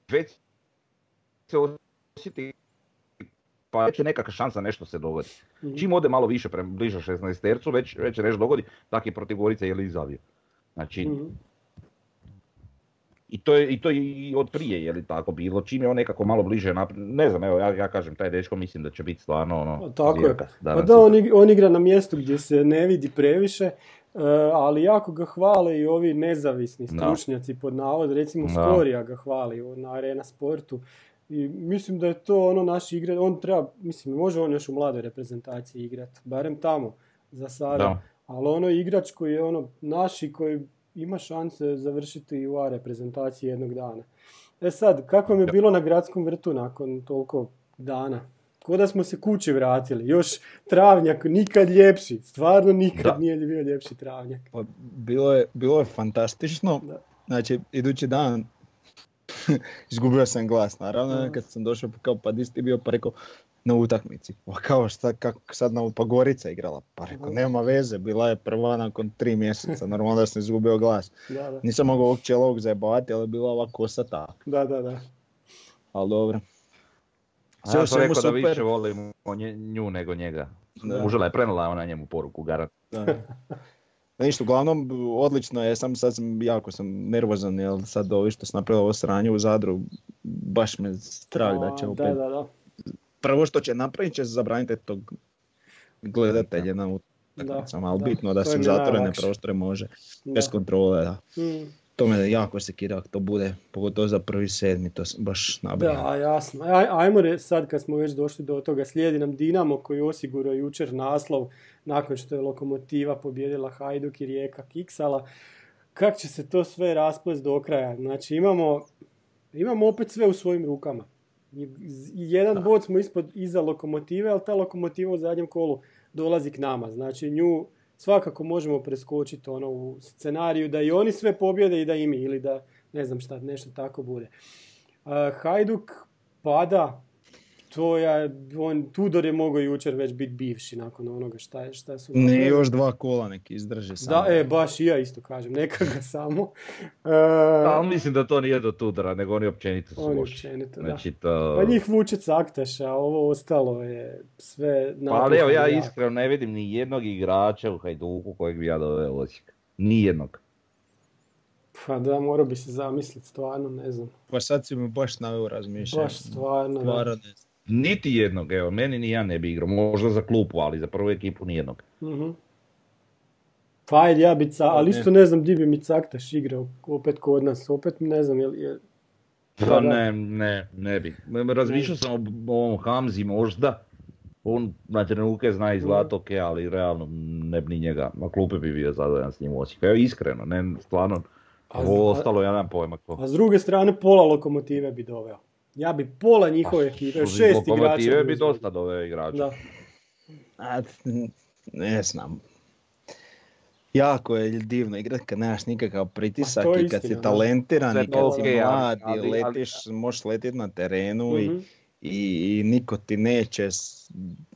već se osjeti pa već je nekakva šansa nešto se dogodi. Mhm. Čim ode malo više prema bliže 16 tercu, već, već nešto dogodi, tak je protiv Gorice ili izavio. Znači, Mhm. I to je i to je i od prije je li tako bilo, čim je on nekako malo bliže naprijed, ne znam, evo ja, ja kažem, taj dečko mislim da će biti stvarno ono, tako je. Pa da, on, on igra na mjestu gdje se ne vidi previše, e, ali jako ga hvale i ovi nezavisni stručnjaci pod navod, recimo Da. Skorija ga hvali na Arena Sportu. I mislim da je to ono naš igra, on treba, mislim, može on još u mladoj reprezentaciji igrati, barem tamo za sada. Da. Ali ono igrač koji je ono naši koji ima šanse završiti u A reprezentaciji jednog dana. E sad, kako mi je bilo na gradskom vrtu nakon toliko dana? Ko da smo se kući vratili. Još travnjak, nikad ljepši. Stvarno nikad Da. nije bio ljepši travnjak. Pa bilo je, bilo je fantastično. Da. Znači, idući dan [laughs] izgubio sam glas, naravno, Mhm. kad sam došao, kao pa di si ti bio, pa rekao, na utakmici. Pa kao šta, kako sad na, pa Gorica igrala. Pa rekao, nema veze, bila je prva nakon tri mjeseca, normalno da sam izgubio glas. [laughs] Da, da. Nisam mogao ovog čelovog zajebavati, ali je bila ova kosata, Da, da, da. ali dobro. A Sve ja sam rekao da više volim nje- nju nego njega. Da. Užela je prenela ona njemu poruku, garant. Da. Da, Ništa, uglavnom odlično je, sam sad sam jako sam nervozan jer sad ovi što sam napravio ovo sranje u Zadru, baš me strah da će opet, Da, da, da. Prvo što će napraviti će zabraniti tog gledatelja na utakmicama, ali da, bitno da se u zatvorene prostore može, Da. bez kontrole, da. Mm. To me jako sekira ako to bude, pogotovo za prvi sedmi, to sam baš nabrio. Da, jasno. Aj, ajmo re- sad kad smo već došli do toga, slijedi nam Dinamo koji je osigurao jučer naslov nakon što je Lokomotiva pobjedila Hajduk i Rijeka kiksala. Kak će se to sve rasplest do kraja? Znači imamo, imamo opet sve u svojim rukama. I- Jedan bod smo ispod, iza Lokomotive, ali ta Lokomotiva u zadnjem kolu dolazi k nama. Znači nju svakako možemo preskočiti ono u scenariju da i oni sve pobjede i da i mi ili da ne znam šta, nešto tako bude. Uh, Hajduk pada, to je, on, Tudor je mogao jučer već biti bivši nakon onoga šta, je, šta su... Ne, još dva kola neki izdrže samo. Da, e, baš i ja isto kažem, neka ga samo. [laughs] Uh, Ali mislim da to nije do Tudora, nego oni općenito su oni loši. općenito, da. Znači to... Pa njih vuče caktaša, a ovo ostalo je sve Pa ali evo ja iskreno ne vidim ni jednog igrača u Hajduku kojeg bi ja doveo u Osijek. Ni jednog. Pa da, morao bi se zamisliti, stvarno, ne znam. Pa sad si mi baš naveo razmišljanje. Baš stvarno, da. Stvarno ne znam. Niti jednog, evo, meni ni ja ne bi igrao. Možda za klupu, ali za prvu ekipu ni jednog. Mhm. Pa ajde, ja bi ca- ali isto ne znam di bi mi Caktaš igrao opet kod nas, opet ne znam jel, jel Pa Da, da. ne, ne, ne bi. Razmišljao sam o ovom Hamzi možda. On na trenutke zna izgledati ok, ali realno ne bi ni njega. Na klupe bi bio zadovoljan s njim u Osijeku. Evo iskreno, ne stvarno. A Ovo ostalo ja nemam pojma ko. A s druge strane, pola lokomotive bi doveo. Ja bi pola njihove ekipe, šest igrača. Pa, Lokomotive bi dosta doveo igrača. Da. A, ne znam. Jako je divno igrat kad nemaš nikakav pritisak Pa i kad istina, si talentiran i kad si mlad i letiš, možeš letiti na terenu i, Mhm. i, i niko ti neće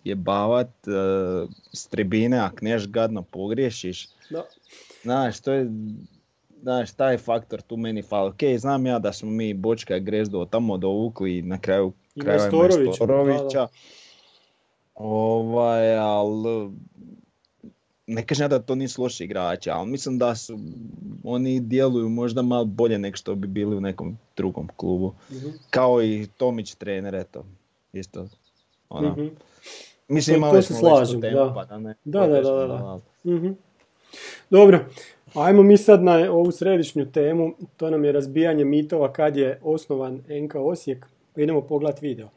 jebavat uh, s tribine ako neš gadno pogriješiš. Da. Znaš, to je, znaš, taj faktor tu meni fali. Ok, znam ja da smo mi Bočka i Grezdo tamo dovukli i na kraju I krajeva da, da. Ovaj, ali ne kažem ja da to nisu loši igrači, ali mislim da su oni djeluju možda malo bolje nego što bi bili u nekom drugom klubu. Mhm. Kao i Tomić trener, eto. Isto. Ono. Mhm. Mislim To- imali to se smo slažem, da. pa da ne. Da, da, da, da, da. ali- Mhm. Dobro, ajmo mi sad na ovu središnju temu, to nam je razbijanje mitova kad je osnovan NK Osijek. Idemo pogledati video.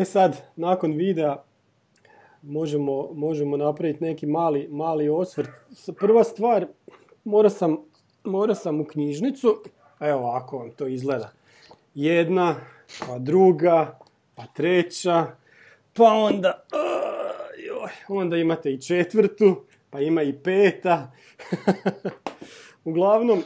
E sad, nakon videa možemo, možemo napraviti neki mali, mali osvrt. Prva stvar, morao sam, morao sam u knjižnicu, evo ovako vam to izgleda. Jedna, pa druga, pa treća, pa onda, joj, onda imate i četvrtu, pa ima i peta. [laughs] Uglavnom,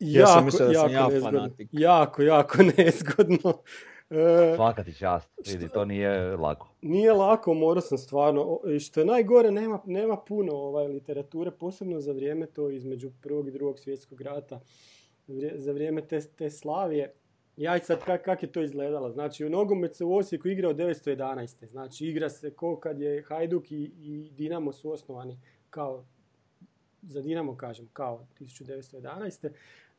Ja sam jako, da sam jako ja nezgodno. fanatik. Jako, jako [laughs] nezgodno. E, Svaka ti čast, vidi, to nije lako. Nije lako, morao sam stvarno. Što je najgore, nema, nema puno ovaj, literature, posebno za vrijeme to između prvog i drugog svjetskog rata, vrije- za vrijeme te, te Slavije. Ja i sad kak, kak je to izgledalo. Znači, u nogomet se u Osijeku igra od 911. Znači, igra se ko kad je Hajduk i, i Dinamo su osnovani kao, za Dinamo kažem, kao 1911.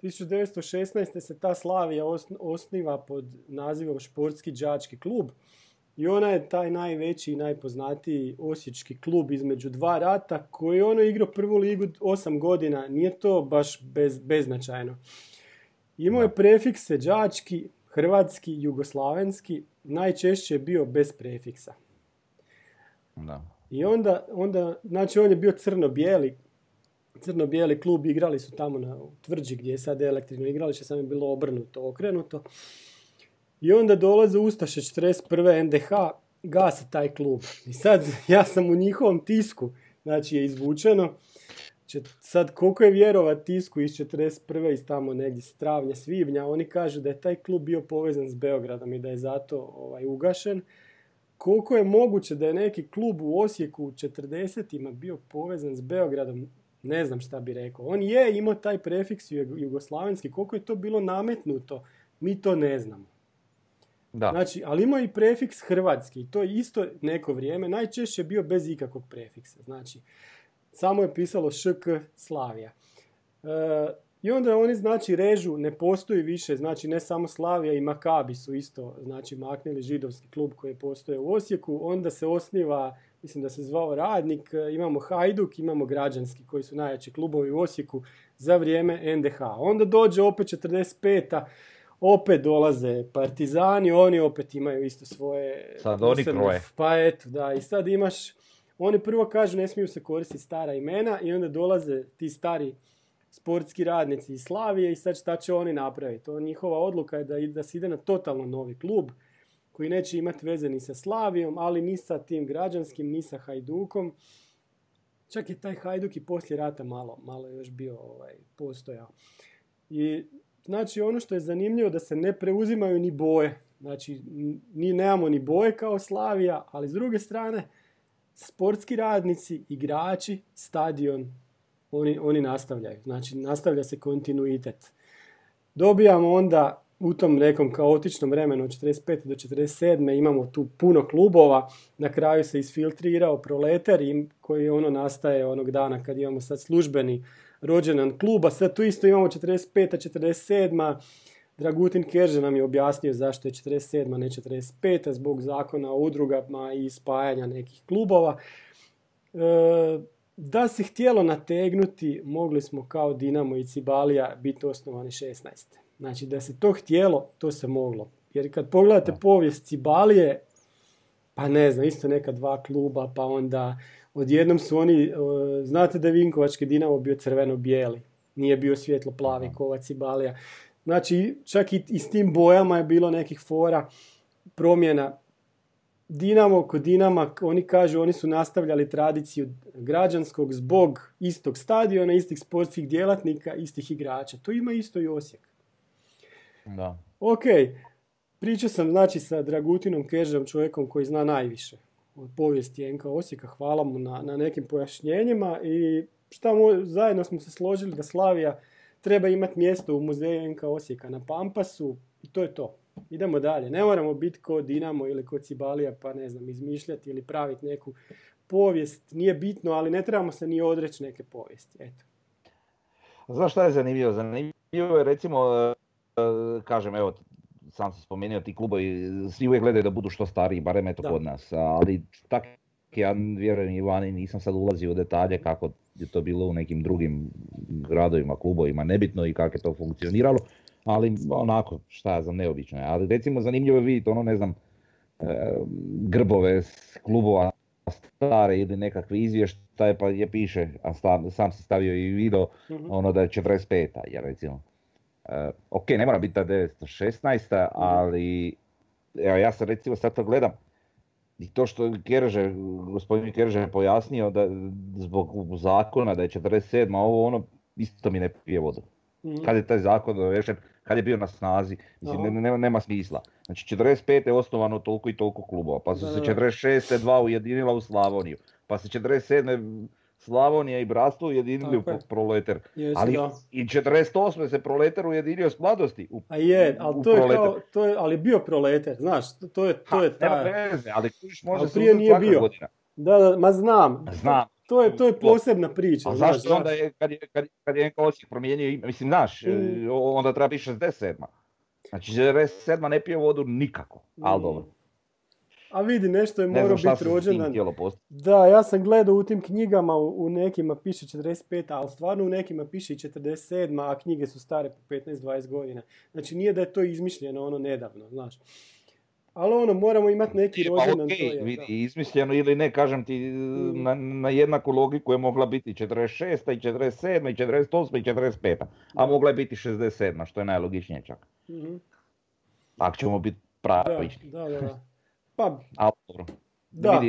1916. se ta Slavija osn- osniva pod nazivom Športski đački klub. I ona je taj najveći i najpoznatiji osječki klub između dva rata koji je ono igrao prvu ligu 8 godina. Nije to baš bez, beznačajno. Imao je prefikse đački, hrvatski, jugoslavenski. Najčešće je bio bez prefiksa. Da. I onda, onda znači on je bio crno-bijeli, crno-bijeli klub, igrali su tamo na tvrđi gdje je sad elektrino igralište, samo je bilo obrnuto, okrenuto. I onda dolaze Ustaše 41. NDH, gase taj klub. I sad, [laughs] ja sam u njihovom tisku, znači je izvučeno, Če- sad koliko je vjerovat tisku iz 41. iz tamo negdje s travnja, svibnja, oni kažu da je taj klub bio povezan s Beogradom i da je zato ovaj, ugašen. Koliko je moguće da je neki klub u Osijeku u 40-ima bio povezan s Beogradom, ne znam šta bi rekao. On je imao taj prefiks jug- jugoslavenski, koliko je to bilo nametnuto, mi to ne znamo. Da. Znači, ali imao je i prefiks hrvatski i to je isto neko vrijeme, najčešće je bio bez ikakvog prefiksa. Znači, samo je pisalo ŠK Slavija. E, I onda oni znači režu, ne postoji više, znači ne samo Slavija i Makabi su isto znači maknuli židovski klub koji postoje u Osijeku, onda se osniva, mislim da se zvao Radnik, e, imamo Hajduk, imamo Građanski koji su najjači klubovi u Osijeku za vrijeme NDH. Onda dođe opet 45 opet dolaze partizani, oni opet imaju isto svoje... Sad oni kroje. Pa eto, da, i sad imaš, oni prvo kažu ne smiju se koristiti stara imena i onda dolaze ti stari sportski radnici iz Slavije i sad šta će oni napraviti? To njihova odluka je da, da se ide na totalno novi klub koji neće imati veze ni sa Slavijom, ali ni sa tim građanskim, ni sa Hajdukom. Čak je taj Hajduk i poslije rata malo, malo još bio ovaj, postojao. I znači ono što je zanimljivo da se ne preuzimaju ni boje. Znači ni nemamo ni boje kao Slavija, ali s druge strane sportski radnici, igrači, stadion, oni, oni nastavljaju. Znači nastavlja se kontinuitet. Dobijamo onda u tom nekom kaotičnom vremenu od 45. do 47. imamo tu puno klubova. Na kraju se isfiltrirao proletar koji ono nastaje onog dana kad imamo sad službeni rođendan kluba. Sad tu isto imamo 45. 47. Dragutin Kerže nam je objasnio zašto je 47. ne 45. zbog zakona o udrugama i spajanja nekih klubova. E, da se htjelo nategnuti, mogli smo kao Dinamo i Cibalija biti osnovani 16. Znači da se to htjelo, to se moglo. Jer kad pogledate povijest Cibalije, pa ne znam, isto neka dva kluba, pa onda odjednom su oni, e, znate da je Vinkovački Dinamo bio crveno-bijeli, nije bio svjetlo-plavi kova Cibalija. Znači, čak i, i s tim bojama je bilo nekih fora, promjena. Dinamo, kod Dinama, oni kažu, oni su nastavljali tradiciju građanskog zbog istog stadiona, istih sportskih djelatnika, istih igrača. To ima isto i Osijek. Da. Ok, pričao sam znači sa Dragutinom Kežom, čovjekom koji zna najviše od povijesti NK Osijeka, hvala mu na, na nekim pojašnjenjima i šta mo- zajedno smo se složili da Slavija treba imati mjesto u muzeju NK Osijeka na Pampasu i to je to. Idemo dalje. Ne moramo biti kod Dinamo ili kod Cibalija pa ne znam, izmišljati ili praviti neku povijest. Nije bitno, ali ne trebamo se ni odreći neke povijesti. Eto. Znaš šta je zanimljivo? Zanimljivo je recimo, kažem evo, sam sam spomenuo ti klubovi, svi uvijek gledaju da budu što stariji, barem eto Da. kod nas, ali tak ja vjerujem i vani nisam sad ulazio u detalje kako je to bilo u nekim drugim gradovima, klubovima, nebitno i kako je to funkcioniralo, ali onako, šta ja znam, neobično je. Ali recimo zanimljivo je vidjeti ono, ne znam, grbove s klubova stare ili nekakve izvještaje pa je piše, a sam, sam si stavio i video, mhm. ono da je 45. Ja recimo. E, ok, ne mora biti ta 916. Mhm. ali evo, ja sam recimo sad to gledam, i to što Kerže, gospodin Kerže je pojasnio da zbog zakona da je 47. ovo ono isto mi ne pije vodu. Mm. Kad je taj zakon dovešen, kad je bio na snazi, mislim, ne, nema smisla. Znači 45. je osnovano toliko i toliko klubova, pa su se 46. dva ujedinila u Slavoniju, pa se 47. Slavonija i Bratstvo ujedinili u proleter. ali i 48. se proleter ujedinio s mladosti u A je, ali to je kao, to je, ali bio proleter, znaš, to je, to je ta... Veze, ali kužiš može prije nije bio. Godina. Da, da, ma znam. Znam. To je, to je posebna priča. A zašto onda je, kad je, kad, kad je Osijek promijenio, mislim, znaš, mm. onda treba biti 67. Znači, 67. ne pije vodu nikako, ali mm. dobro. A vidi, nešto je morao biti rođendan. Da, ja sam gledao u tim knjigama, u, nekima piše 45, ali stvarno u nekima piše i 47, a knjige su stare po 15-20 godina. Znači nije da je to izmišljeno ono nedavno, znaš. Ali ono, moramo imati neki pa, rođendan. Okay, to je, vidi, izmišljeno ili ne, kažem ti, mm. na, na, jednaku logiku je mogla biti 46, i 47, i 48, i 45, a mogla je biti 67, što je najlogičnije čak. Mm-hmm. Ako ćemo biti pravi. Da, da, da. Pa, A, dobro. Da,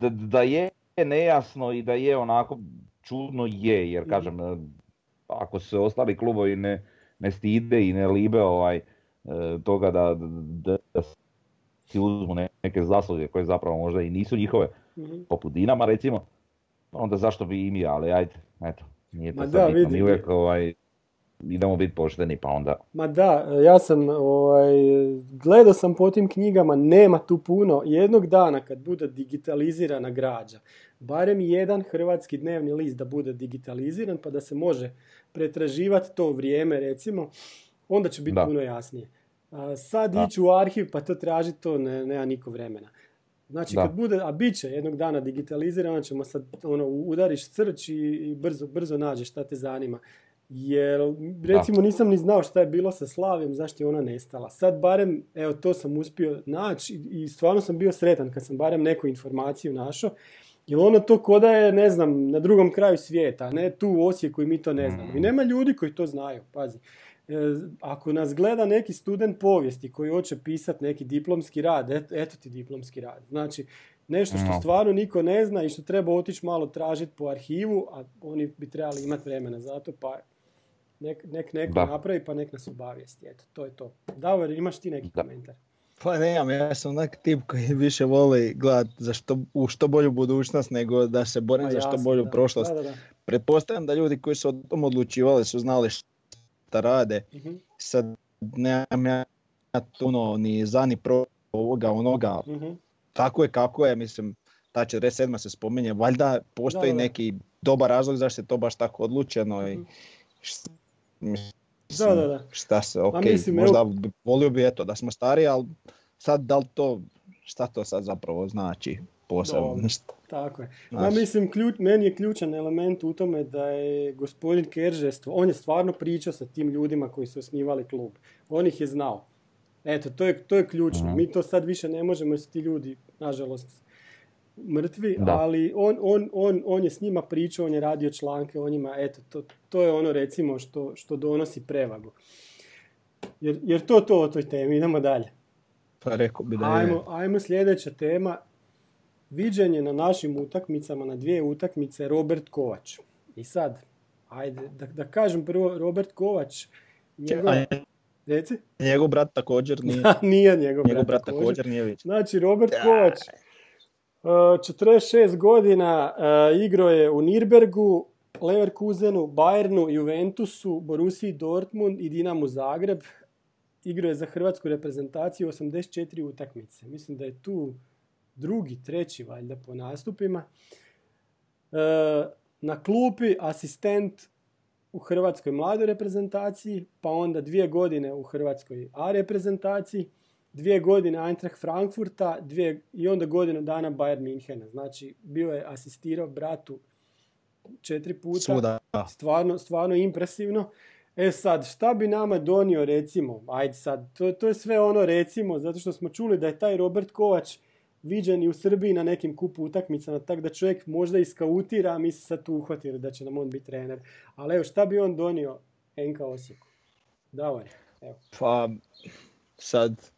da, da, je nejasno i da je onako čudno je, jer mhm. kažem, ako se ostali klubovi ne, ne stide i ne libe ovaj, e, toga da, da, da si uzmu neke zasluge koje zapravo možda i nisu njihove, mm-hmm. poput Dinama recimo, onda zašto bi i mi, ali ajde, eto, nije to sad bitno, mi uvijek ovaj, idemo biti pošteni pa onda... Ma da, ja sam, ovaj, gledao sam po tim knjigama, nema tu puno. Jednog dana kad bude digitalizirana građa, barem jedan hrvatski dnevni list da bude digitaliziran pa da se može pretraživati to vrijeme recimo, onda će biti puno jasnije. A sad ići u arhiv pa to tražiti, to ne, nema niko vremena. Znači kad bude, a bit će jednog dana digitalizirano, ćemo sad ono, udariš crč i, i brzo, brzo nađeš šta te zanima. Jer, recimo, nisam ni znao šta je bilo sa Slavijom, zašto je ona nestala. Sad barem, evo, to sam uspio naći i stvarno sam bio sretan kad sam barem neku informaciju našao. Jer ono to koda je, ne znam, na drugom kraju svijeta, ne tu u Osijeku i mi to ne znamo. I mm. nema ljudi koji to znaju, pazi. E, ako nas gleda neki student povijesti koji hoće pisati neki diplomski rad, eto ti diplomski rad. Znači, nešto što stvarno niko ne zna i što treba otići malo tražiti po arhivu, a oni bi trebali imati vremena za to, pa Nek, nek neko napravi pa nek nas obavijesti. Eto, to je to. Davor, imaš ti neki komentar? Pa nemam, ja sam onak tip koji više voli gledat za što, u što bolju budućnost nego da se borim za što bolju prošlost. Pretpostavljam da ljudi koji su o tom odlučivali su znali šta rade. uh Sad nemam ja puno ni za ni pro ovoga onoga. uh Tako je kako je, mislim, ta 47. se spominje. Valjda postoji neki dobar razlog zašto je to baš tako odlučeno. i Mislim, da, da, da. Šta se, ok, mislim, možda evo... volio bi eto da smo stari, ali sad da li to, šta to sad zapravo znači posebno? No, tako je. Ja mislim, ključ, meni je ključan element u tome da je gospodin Keržestvo, on je stvarno pričao sa tim ljudima koji su osnivali klub. On ih je znao. Eto, to je, to je ključno. Mhm. Mi to sad više ne možemo, jer su ti ljudi, nažalost, mrtvi, ali on, on, on, on je s njima pričao, on je radio članke o njima, eto, to, to je ono recimo što, što donosi prevagu. Jer, jer to to o toj temi, idemo dalje. Pa rekao bi da ajmo, ajmo sljedeća tema. Viđenje na našim utakmicama, na dvije utakmice, Robert Kovač. I sad, ajde, da, da kažem prvo, Robert Kovač, njegov... Reci? Njegov brat također nije. [laughs] nije njegov, njegov brat, također. nije Znači, Robert Kovač 46 godina uh, igrao je u Nirbergu, Leverkusenu, Bayernu, Juventusu, Borussiji Dortmund i Dinamu Zagreb. Igrao je za hrvatsku reprezentaciju 84 utakmice. Mislim da je tu drugi, treći valjda po nastupima. Uh, na klupi asistent u hrvatskoj mladoj reprezentaciji, pa onda dvije godine u hrvatskoj A reprezentaciji dvije godine Eintracht Frankfurta dvije, i onda godinu dana Bayern Minhena. Znači, bio je asistirao bratu četiri puta. Stvarno, stvarno impresivno. E sad, šta bi nama donio recimo, ajde sad, to, to je sve ono recimo, zato što smo čuli da je taj Robert Kovač viđen i u Srbiji na nekim kupu utakmicama, tako da čovjek možda iskautira, a mi se sad tu uhvatili da će nam on biti trener. Ali evo, šta bi on donio NK Osijeku? Davor, evo. Pa sad,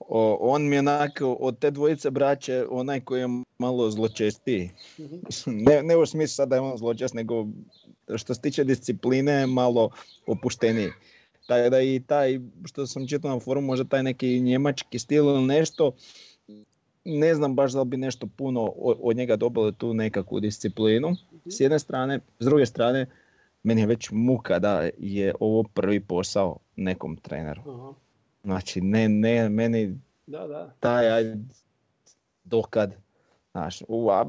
o, on mi je onako od te dvojice braće onaj koji je malo zločestiji. Mhm. Ne, ne u smislu sad da je on zločest, nego što se tiče discipline malo opušteniji. Tako da i taj, što sam čitao na forumu, možda taj neki njemački stil ili nešto, ne znam baš da bi nešto puno od njega dobilo tu nekakvu disciplinu. S jedne strane, s druge strane, meni je već muka da je ovo prvi posao nekom treneru. Aha. Znači, ne, ne, meni Da, da. taj, aj, dokad, znaš, u, a,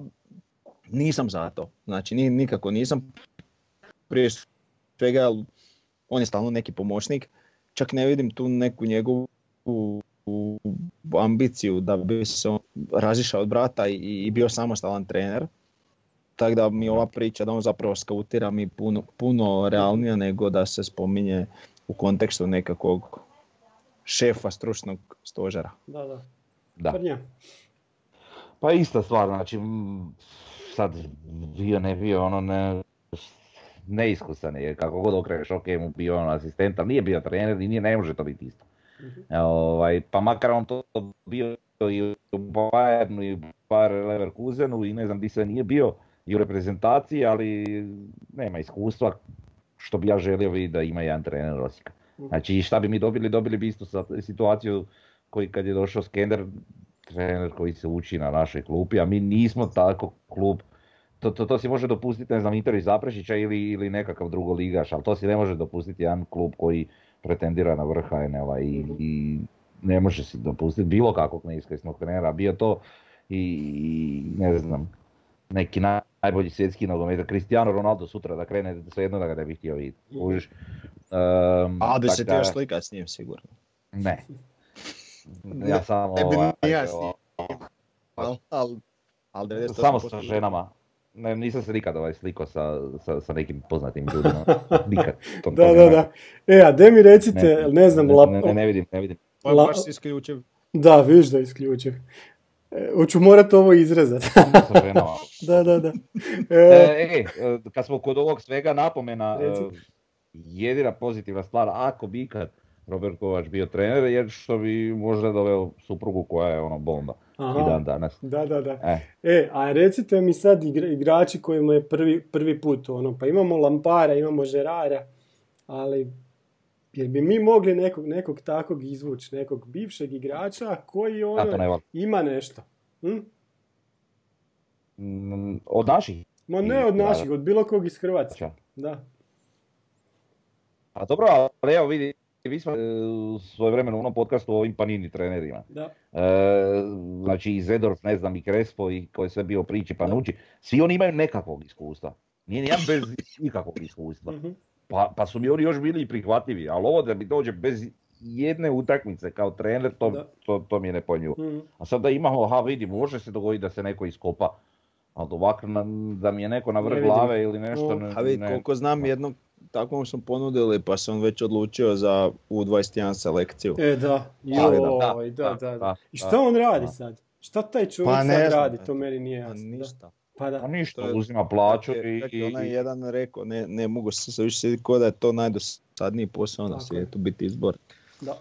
nisam za to, znači ni, nikako nisam, prije svega on je stalno neki pomoćnik, čak ne vidim tu neku njegovu ambiciju da bi se on razišao od brata i, i bio samostalan trener. Tako da mi ova priča da on zapravo skautira mi puno, puno realnija nego da se spominje u kontekstu nekakvog šefa stručnog stožera. Da, da. Da. Prnja. Pa ista stvar, znači sad bio ne bio ono ne, neiskusan je, kako god okreneš, ok mu bio ono asistent, ali nije bio trener i nije, ne može to biti isto. Mhm. Ovaj, pa makar on to bio i u Bayernu i u Bayer Leverkusenu i ne znam di sve nije bio i u reprezentaciji, ali nema iskustva što bi ja želio vidjeti da ima jedan trener Osijeka. Znači šta bi mi dobili, dobili bi istu situaciju koji kad je došao Skender, trener koji se uči na našoj klupi, a mi nismo tako klub. To, to, to si može dopustiti, ne znam, Inter iz Zaprešića ili, ili nekakav drugo ligaš, ali to si ne može dopustiti jedan klub koji pretendira na vrh HNL-a i, i ne može si dopustiti bilo kakvog neiskusnog trenera, bio to i, i ne znam, neki naj- najbolji svjetski nogomet, Cristiano Ronaldo sutra da krene, svejedno da ga ne bih htio vidjeti. Um, A da tak se ti još slika s njim sigurno. Ne. Ja samo ne bi ovaj, ni ja s Al, al, al 98% samo sa ženama. Ne, nisam se nikad ovaj sliko sa, sa, sa nekim poznatim ljudima. [laughs] Nikad. To, Da, da, da. E, a de mi recite, ne, znam, ne, lap- ne, ne, ne vidim, ne vidim. Pa je La- baš si isključiv. Da, vidiš da je isključiv. E, hoću morat ovo izrezat. [laughs] Da, da, da. E, E, e, kad smo kod ovog svega napomena, Reci. Jedina pozitivna stvar, ako bi ikad Robert Kovač bio trener, jer što bi možda doveo suprugu koja je ono bomba Aha. i dan danas. da, da, da. E, E, a recite mi sad igra- igrači kojima je prvi, prvi put, ono, pa imamo Lampara, imamo Žerara, ali jer bi mi mogli nekog, nekog takvog izvući, nekog bivšeg igrača koji ono, ne ima nešto. Hm? Mm, Od naših Ma ne od naših, od bilo kog iz Hrvatske. Da. A dobro, ali evo vidi, vi smo e, u svoje vremenu u onom podcastu o ovim Panini trenerima. Da. E, znači i Zedorf, ne znam, i Crespo i koji je sve bio priči Panucci, svi oni imaju nekakvog iskustva. Nije nijedan bez ikakvog iskustva. Mhm. Pa, pa su mi oni još bili i prihvatljivi, ali ovo da mi dođe bez jedne utakmice kao trener, to, Da. to, to mi je nepojmljivo. Mhm. A sad da imamo, ha vidi, može se dogoditi da se neko iskopa, ali ovako na- da mi je neko na Ne vrh glave ili nešto, No. ne, A vidi, ne- koliko znam, jednog takvom smo ponudili, pa sam već odlučio za U21 selekciju. E, da. Da, Joj, da, da, da. I šta on radi da. sad? Šta taj čovjek Pa ne sad znam, radi? To meni nije Pa jasno. da. ništa. Pa da. Pa ništa, je- uzima plaću i... čak i- je onaj jedan rekao, ne, ne mogu se više sjetiti ko da je to najdosadniji posao na Tako je. svijetu, biti izbor. da.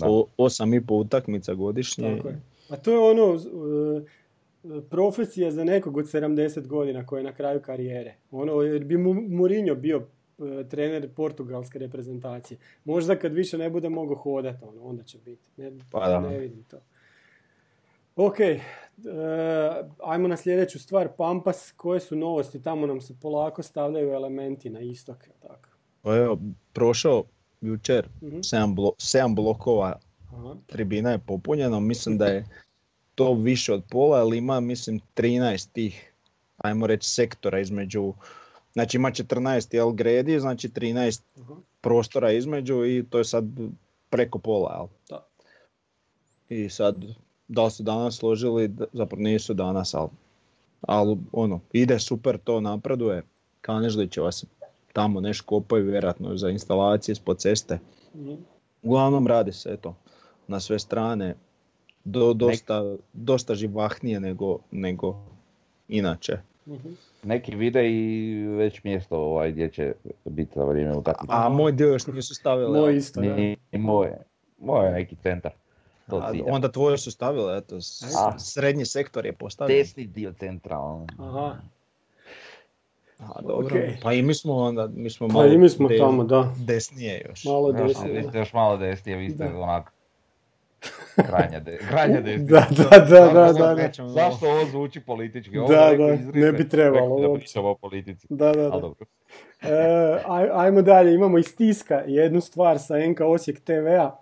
Da. O, osam i pol utakmica godišnje. Tako je. A to je ono e, profesija za nekog od 70 godina koji je na kraju karijere. Ono, jer bi mu Mourinho bio trener portugalske reprezentacije. Možda kad više ne bude mogao hodati, ono, onda će biti. Ne, Pa da. ne vidim to. Ok, e, ajmo na sljedeću stvar. Pampas, koje su novosti? Tamo nam se polako stavljaju elementi na istok. Tako. Pa evo, prošao jučer Mhm. sedam, blo, blokova, Aha. tribina je popunjeno, mislim da je to više od pola, ali ima mislim 13 tih, ajmo reći, sektora između, znači ima 14 jel gredi, znači 13 Aha. prostora između i to je sad preko pola, jel? Da. I sad, da li su danas složili, zapravo nisu danas, ali, ali ono, ide super, to napreduje. Kanežlićeva se tamo nešto kopaju vjerojatno za instalacije spod ceste. Mhm. Uglavnom radi se eto na sve strane do, dosta, dosta živahnije nego, nego inače. Mhm. Neki vide i već mjesto ovaj gdje će biti za vrijeme utakmice. A moj dio još nisu stavili. Moj isto, da. Nije moje. Moje je neki centar. To a onda tvoje su stavile, eto, s- A. srednji sektor je postavljen. Desni dio centra. ono. Aha, A, dobro. Okej. Pa i mi smo onda, mi smo pa malo i mi smo des- tamo, da. desnije još. Malo desnije. vi da. ste još malo desnije, vi ste onak krajnja, de, [laughs] krajnja desnija. Da, da, da, da, da, da. Zašto ovo zvuči politički? Ovo Da, da, ne bi trebalo da pričamo o politici. Da, da, da. dobro. E, aj- ajmo dalje, imamo iz tiska jednu stvar sa NK Osijek TV-a.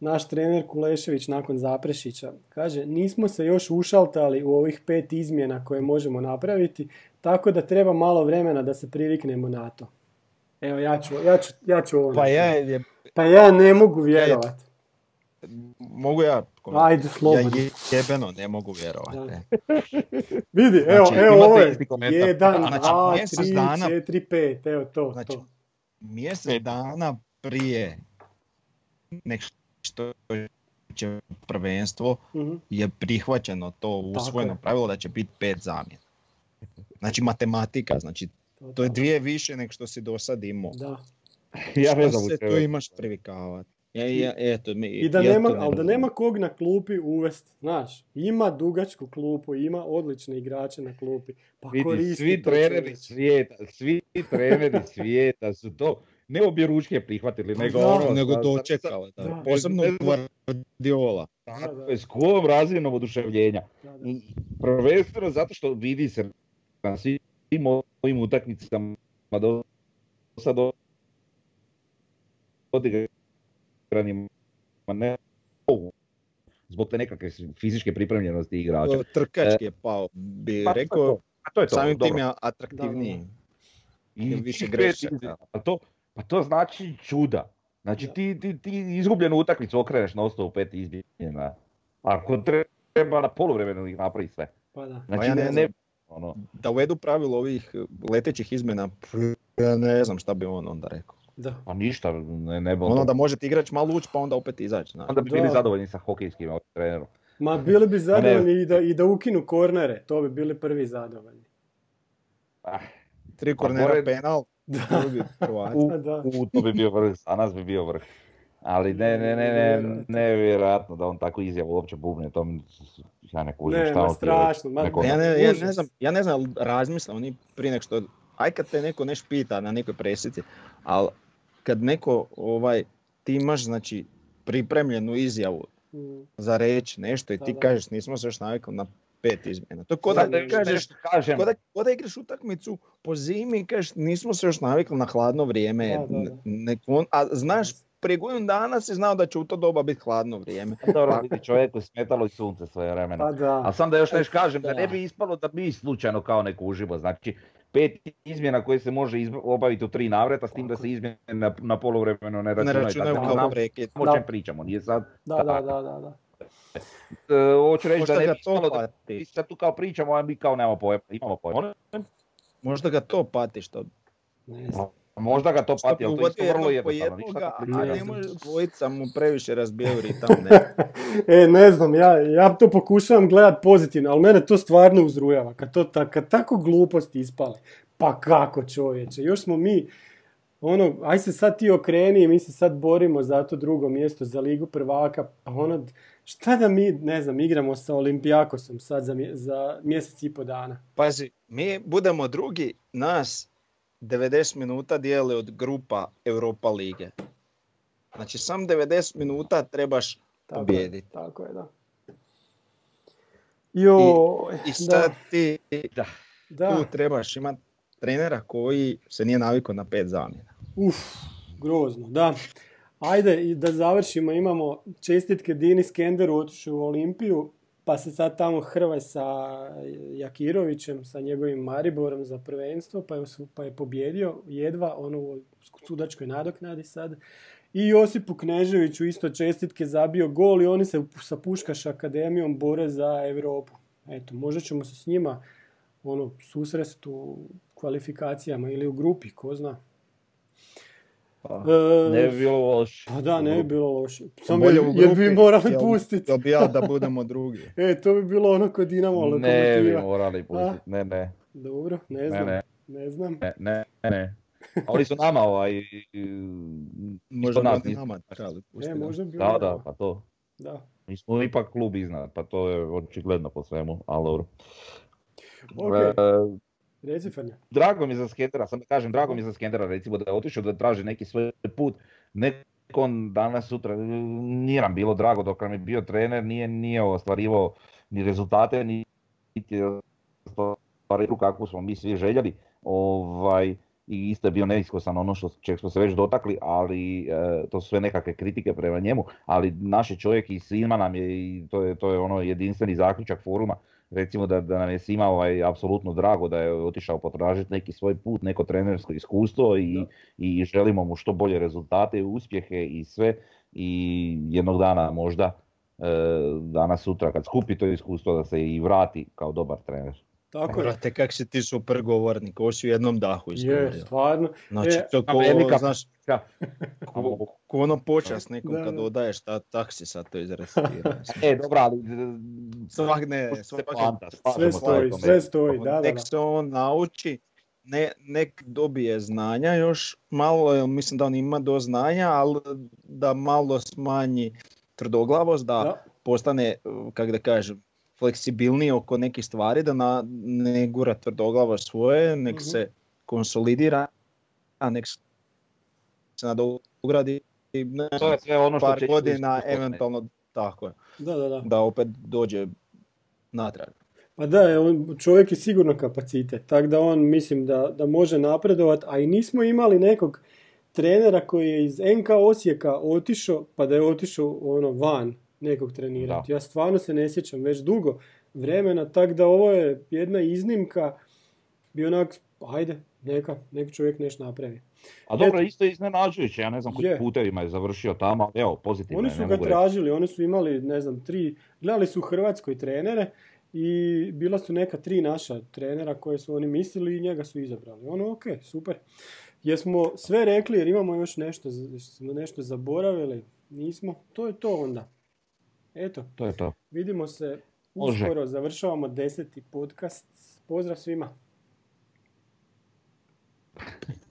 Naš trener Kulešević nakon Zaprešića kaže nismo se još ušaltali u ovih pet izmjena koje možemo napraviti, tako da treba malo vremena da se priviknemo na to. Evo, ja ću, ja ću, ja ću ovo. Pa ja, je, Pa ja ne mogu vjerovat. Mogu ja, Ajde, ja slobodno. je- jebeno ne mogu vjerovati. [laughs] Vidi, evo, Znači, evo imate ovo je. isti komentar. Jedan, Znači, dva, mjesec tri, dana- četiri, pet. Evo to, Znači, to. mjesec dana prije nek što će prvenstvo Mhm. je prihvaćeno to usvojeno je. pravilo da će biti pet zamjena. Znači matematika, znači to je dvije više nego što si do sad imao. Da. Ja ne Šta znam u se tu imaš privikavati? Ja, ja, eto, mi, I da ja nema, to ne ali da nema kog na klupi uvest, znaš, ima dugačku klupu, ima odlične igrače na klupi, pa Vidi, koristi svi to, treneri čovječe. svijeta, svi treneri [laughs] svijeta su to ne obje ručke prihvatili, nego da. ono... nego da. Da. Posebno Guardiola. S kojom razinom oduševljenja. da, da. I Prvenstveno zato što vidi se na svim ovim utakmicama do sad odigranima ne zbog te nekakve fizičke pripremljenosti igrača. Trkački je pao, bi Pa, rekao, A to je to, samim dobro. tim je atraktivniji. I više grešaka. Pa to, pa to znači čuda. Znači Da. ti, ti, ti izgubljenu utakmicu okreneš na osnovu pet izmjena. Ako treba na poluvremenu ih napravi sve. Pa da. Znači ja ne ne, znam. ne, ono, Da uvedu pravilo ovih letećih izmjena, ja ne znam šta bi on onda rekao. Da. pa ništa, ne, ne bi on Ono da možete igrač malo ući pa onda opet izaći. znaš. Onda bi Da. bili zadovoljni sa hokejskim trenerom. Ma bili bi zadovoljni i da, i da ukinu kornere, to bi bili prvi zadovoljni. Ah, Tri kornera pored- penal, Da. u, [laughs] da. u, to bi bio vrh, a nas bi bio vrh. Ali ne, ne, ne, ne, Nevjerojatno. da on takvu izjavu uopće bubne, to mi, ja ne kužim Ne, šta ma on strašno, ma Neko- ja, ne, ja, ne znam, ja ne znam, ali razmisle oni prije nego što, aj kad te neko neš pita na nekoj presici, ali kad neko, ovaj, ti imaš znači pripremljenu izjavu Mm, za reći nešto i Da, ti da. kažeš nismo se još navikli na pet izmjena. To je ko da da kažeš, nešto kažem, ko da, ko da igraš utakmicu po zimi i kažeš nismo se još navikli na hladno vrijeme, Da, da, da. n- nek on- a znaš prije godinu dana si znao da će u to doba biti hladno vrijeme. Pa Dobro, vidi čovjeku smetalo i sunce svoje vremena. Pa da. A sam da još nešto kažem, da Da. ne bi ispalo da mi slučajno kao neko uživo. Znači, pet izmjena koje se može izb- obaviti u tri navrata, s tim da se izmjene na, na poluvremeno ne Ne računaju. računaju tako da kao o Da. čem pričamo, nije sad... Da, da, da, da, da. E, hoću reći Možda da ne bi to ispalo da sad tu kao pričamo, a mi kao nemamo pojma. Imamo pojma. Možda ga to pati što Ne znam. Možda ga to pati, ali to je isto vrlo jednostavno. jednoga, a ne može dvojica mu previše razbijaju ritam. Ne. [laughs] E, ne znam, ja, ja to pokušavam gledat pozitivno, ali mene to stvarno uzrujava. Kad, to, ta, kad tako gluposti ispale, pa kako čovječe, još smo mi, ono, aj se sad ti okreni i mi se sad borimo za to drugo mjesto, za ligu prvaka, pa ono, šta da mi, ne znam, igramo sa Olimpijakosom sad za, mje- za mjesec i po dana. Pazi, mi budemo drugi, nas 90 minuta dijele od grupa Europa lige. Znači sam 90 minuta trebaš Tako je, pobijediti. tako je, da. Joj, I sad ti Da. da, tu trebaš imati trenera koji se nije navikao na pet zamjena. Uf, grozno, da. Ajde i da završimo, imamo čestitke Dini Skenderu otišao u Olimpiju, pa se sad tamo hrvaj sa Jakirovićem, sa njegovim Mariborom za prvenstvo, pa je, pa je pobjedio jedva ono u sudačkoj nadoknadi sad. I Josipu Kneževiću isto čestitke zabio gol i oni se sa Puškaš akademijom bore za Europu. Eto, možda ćemo se s njima ono, susrest u kvalifikacijama ili u grupi, ko zna. Pa, E, ne bi bilo loše. Pa da, ne bi bilo loše. Samo jer, jer bi morali pustiti. Jel bi ja da [laughs] budemo drugi? E, to bi bilo ono kod Dinamo Ne bi lokomotiva. morali pustiti, ne, ne, Dobro, ne ne, znam. ne, Ne znam. ne, ne, ne. A oni su nama ovaj, Možda nas bi nisu. nama trebali pustiti. E, da. možda bi da, da, pa to. Da. Mi smo ipak klub iznad, pa to je očigledno po svemu, ali dobro. Ok, E, reci drago mi za Skendera, sam da kažem, drago mi za Skendera recimo da je otišao da traži neki svoj put. Nekon danas sutra nije nam bilo drago dok nam je bio trener, nije, nije ostvarivao ni rezultate, ni- ostvarivao kakvu smo mi svi željeli. Ovaj, i isto je bio neiskusan ono što čeg smo se već dotakli, ali e, to su sve nekakve kritike prema njemu, ali naš je čovjek i svima nam je i to je, to je ono jedinstveni zaključak foruma recimo da, da nam je svima ovaj, apsolutno drago da je otišao potražiti neki svoj put, neko trenersko iskustvo i, Da. i želimo mu što bolje rezultate, uspjehe i sve i jednog dana možda e, danas sutra kad skupi to iskustvo da se i vrati kao dobar trener. Tako je. Brate, kak si ti super govornik, ovo si u jednom dahu Je, izgovorio. stvarno. Znači, E, to ko, Amerika- znaš, Ja. ko, ko ono počas nekom Da, kad da. odaješ ta taksi sad to izrecitira. [laughs] E, dobro, ali... Svak ne, Sve svak poanta, Sve stoji, sve stoji, da, da, nek se on nauči, ne, nek dobije znanja još malo, jer mislim da on ima do znanja, ali da malo smanji tvrdoglavost, da, Da. postane, kako da kažem, fleksibilniji oko nekih stvari, da na, ne gura tvrdoglavo svoje, nek Mhm. se konsolidira, a nek se nadogradi ne, To je sve ono što par će godina, eventualno tako je, Da, da, da. da opet dođe natrag. Pa da, je on, čovjek je sigurno kapacitet, tako da on mislim da, da može napredovat, a i nismo imali nekog trenera koji je iz NK Osijeka otišao, pa da je otišao ono van nekog trenirati. Ja stvarno se ne sjećam već dugo vremena, tako da ovo je jedna iznimka, bi onak, ajde, neka, nek čovjek nešto napravi. A dobro, Eto. isto je iznenađujuće, ja ne znam Je. kojim putevima je završio tamo, ali evo, pozitivno Oni je, su ne ga mogu reći. tražili, oni su imali, ne znam, tri, gledali su u Hrvatskoj trenere i bila su neka tri naša trenera koje su oni mislili i njega su izabrali. Ono, ok, super. Jesmo sve rekli jer imamo još nešto, smo nešto zaboravili, nismo, to je to onda. Eto, To je to. vidimo se Može. uskoro, završavamo deseti podcast. Pozdrav svima. [laughs]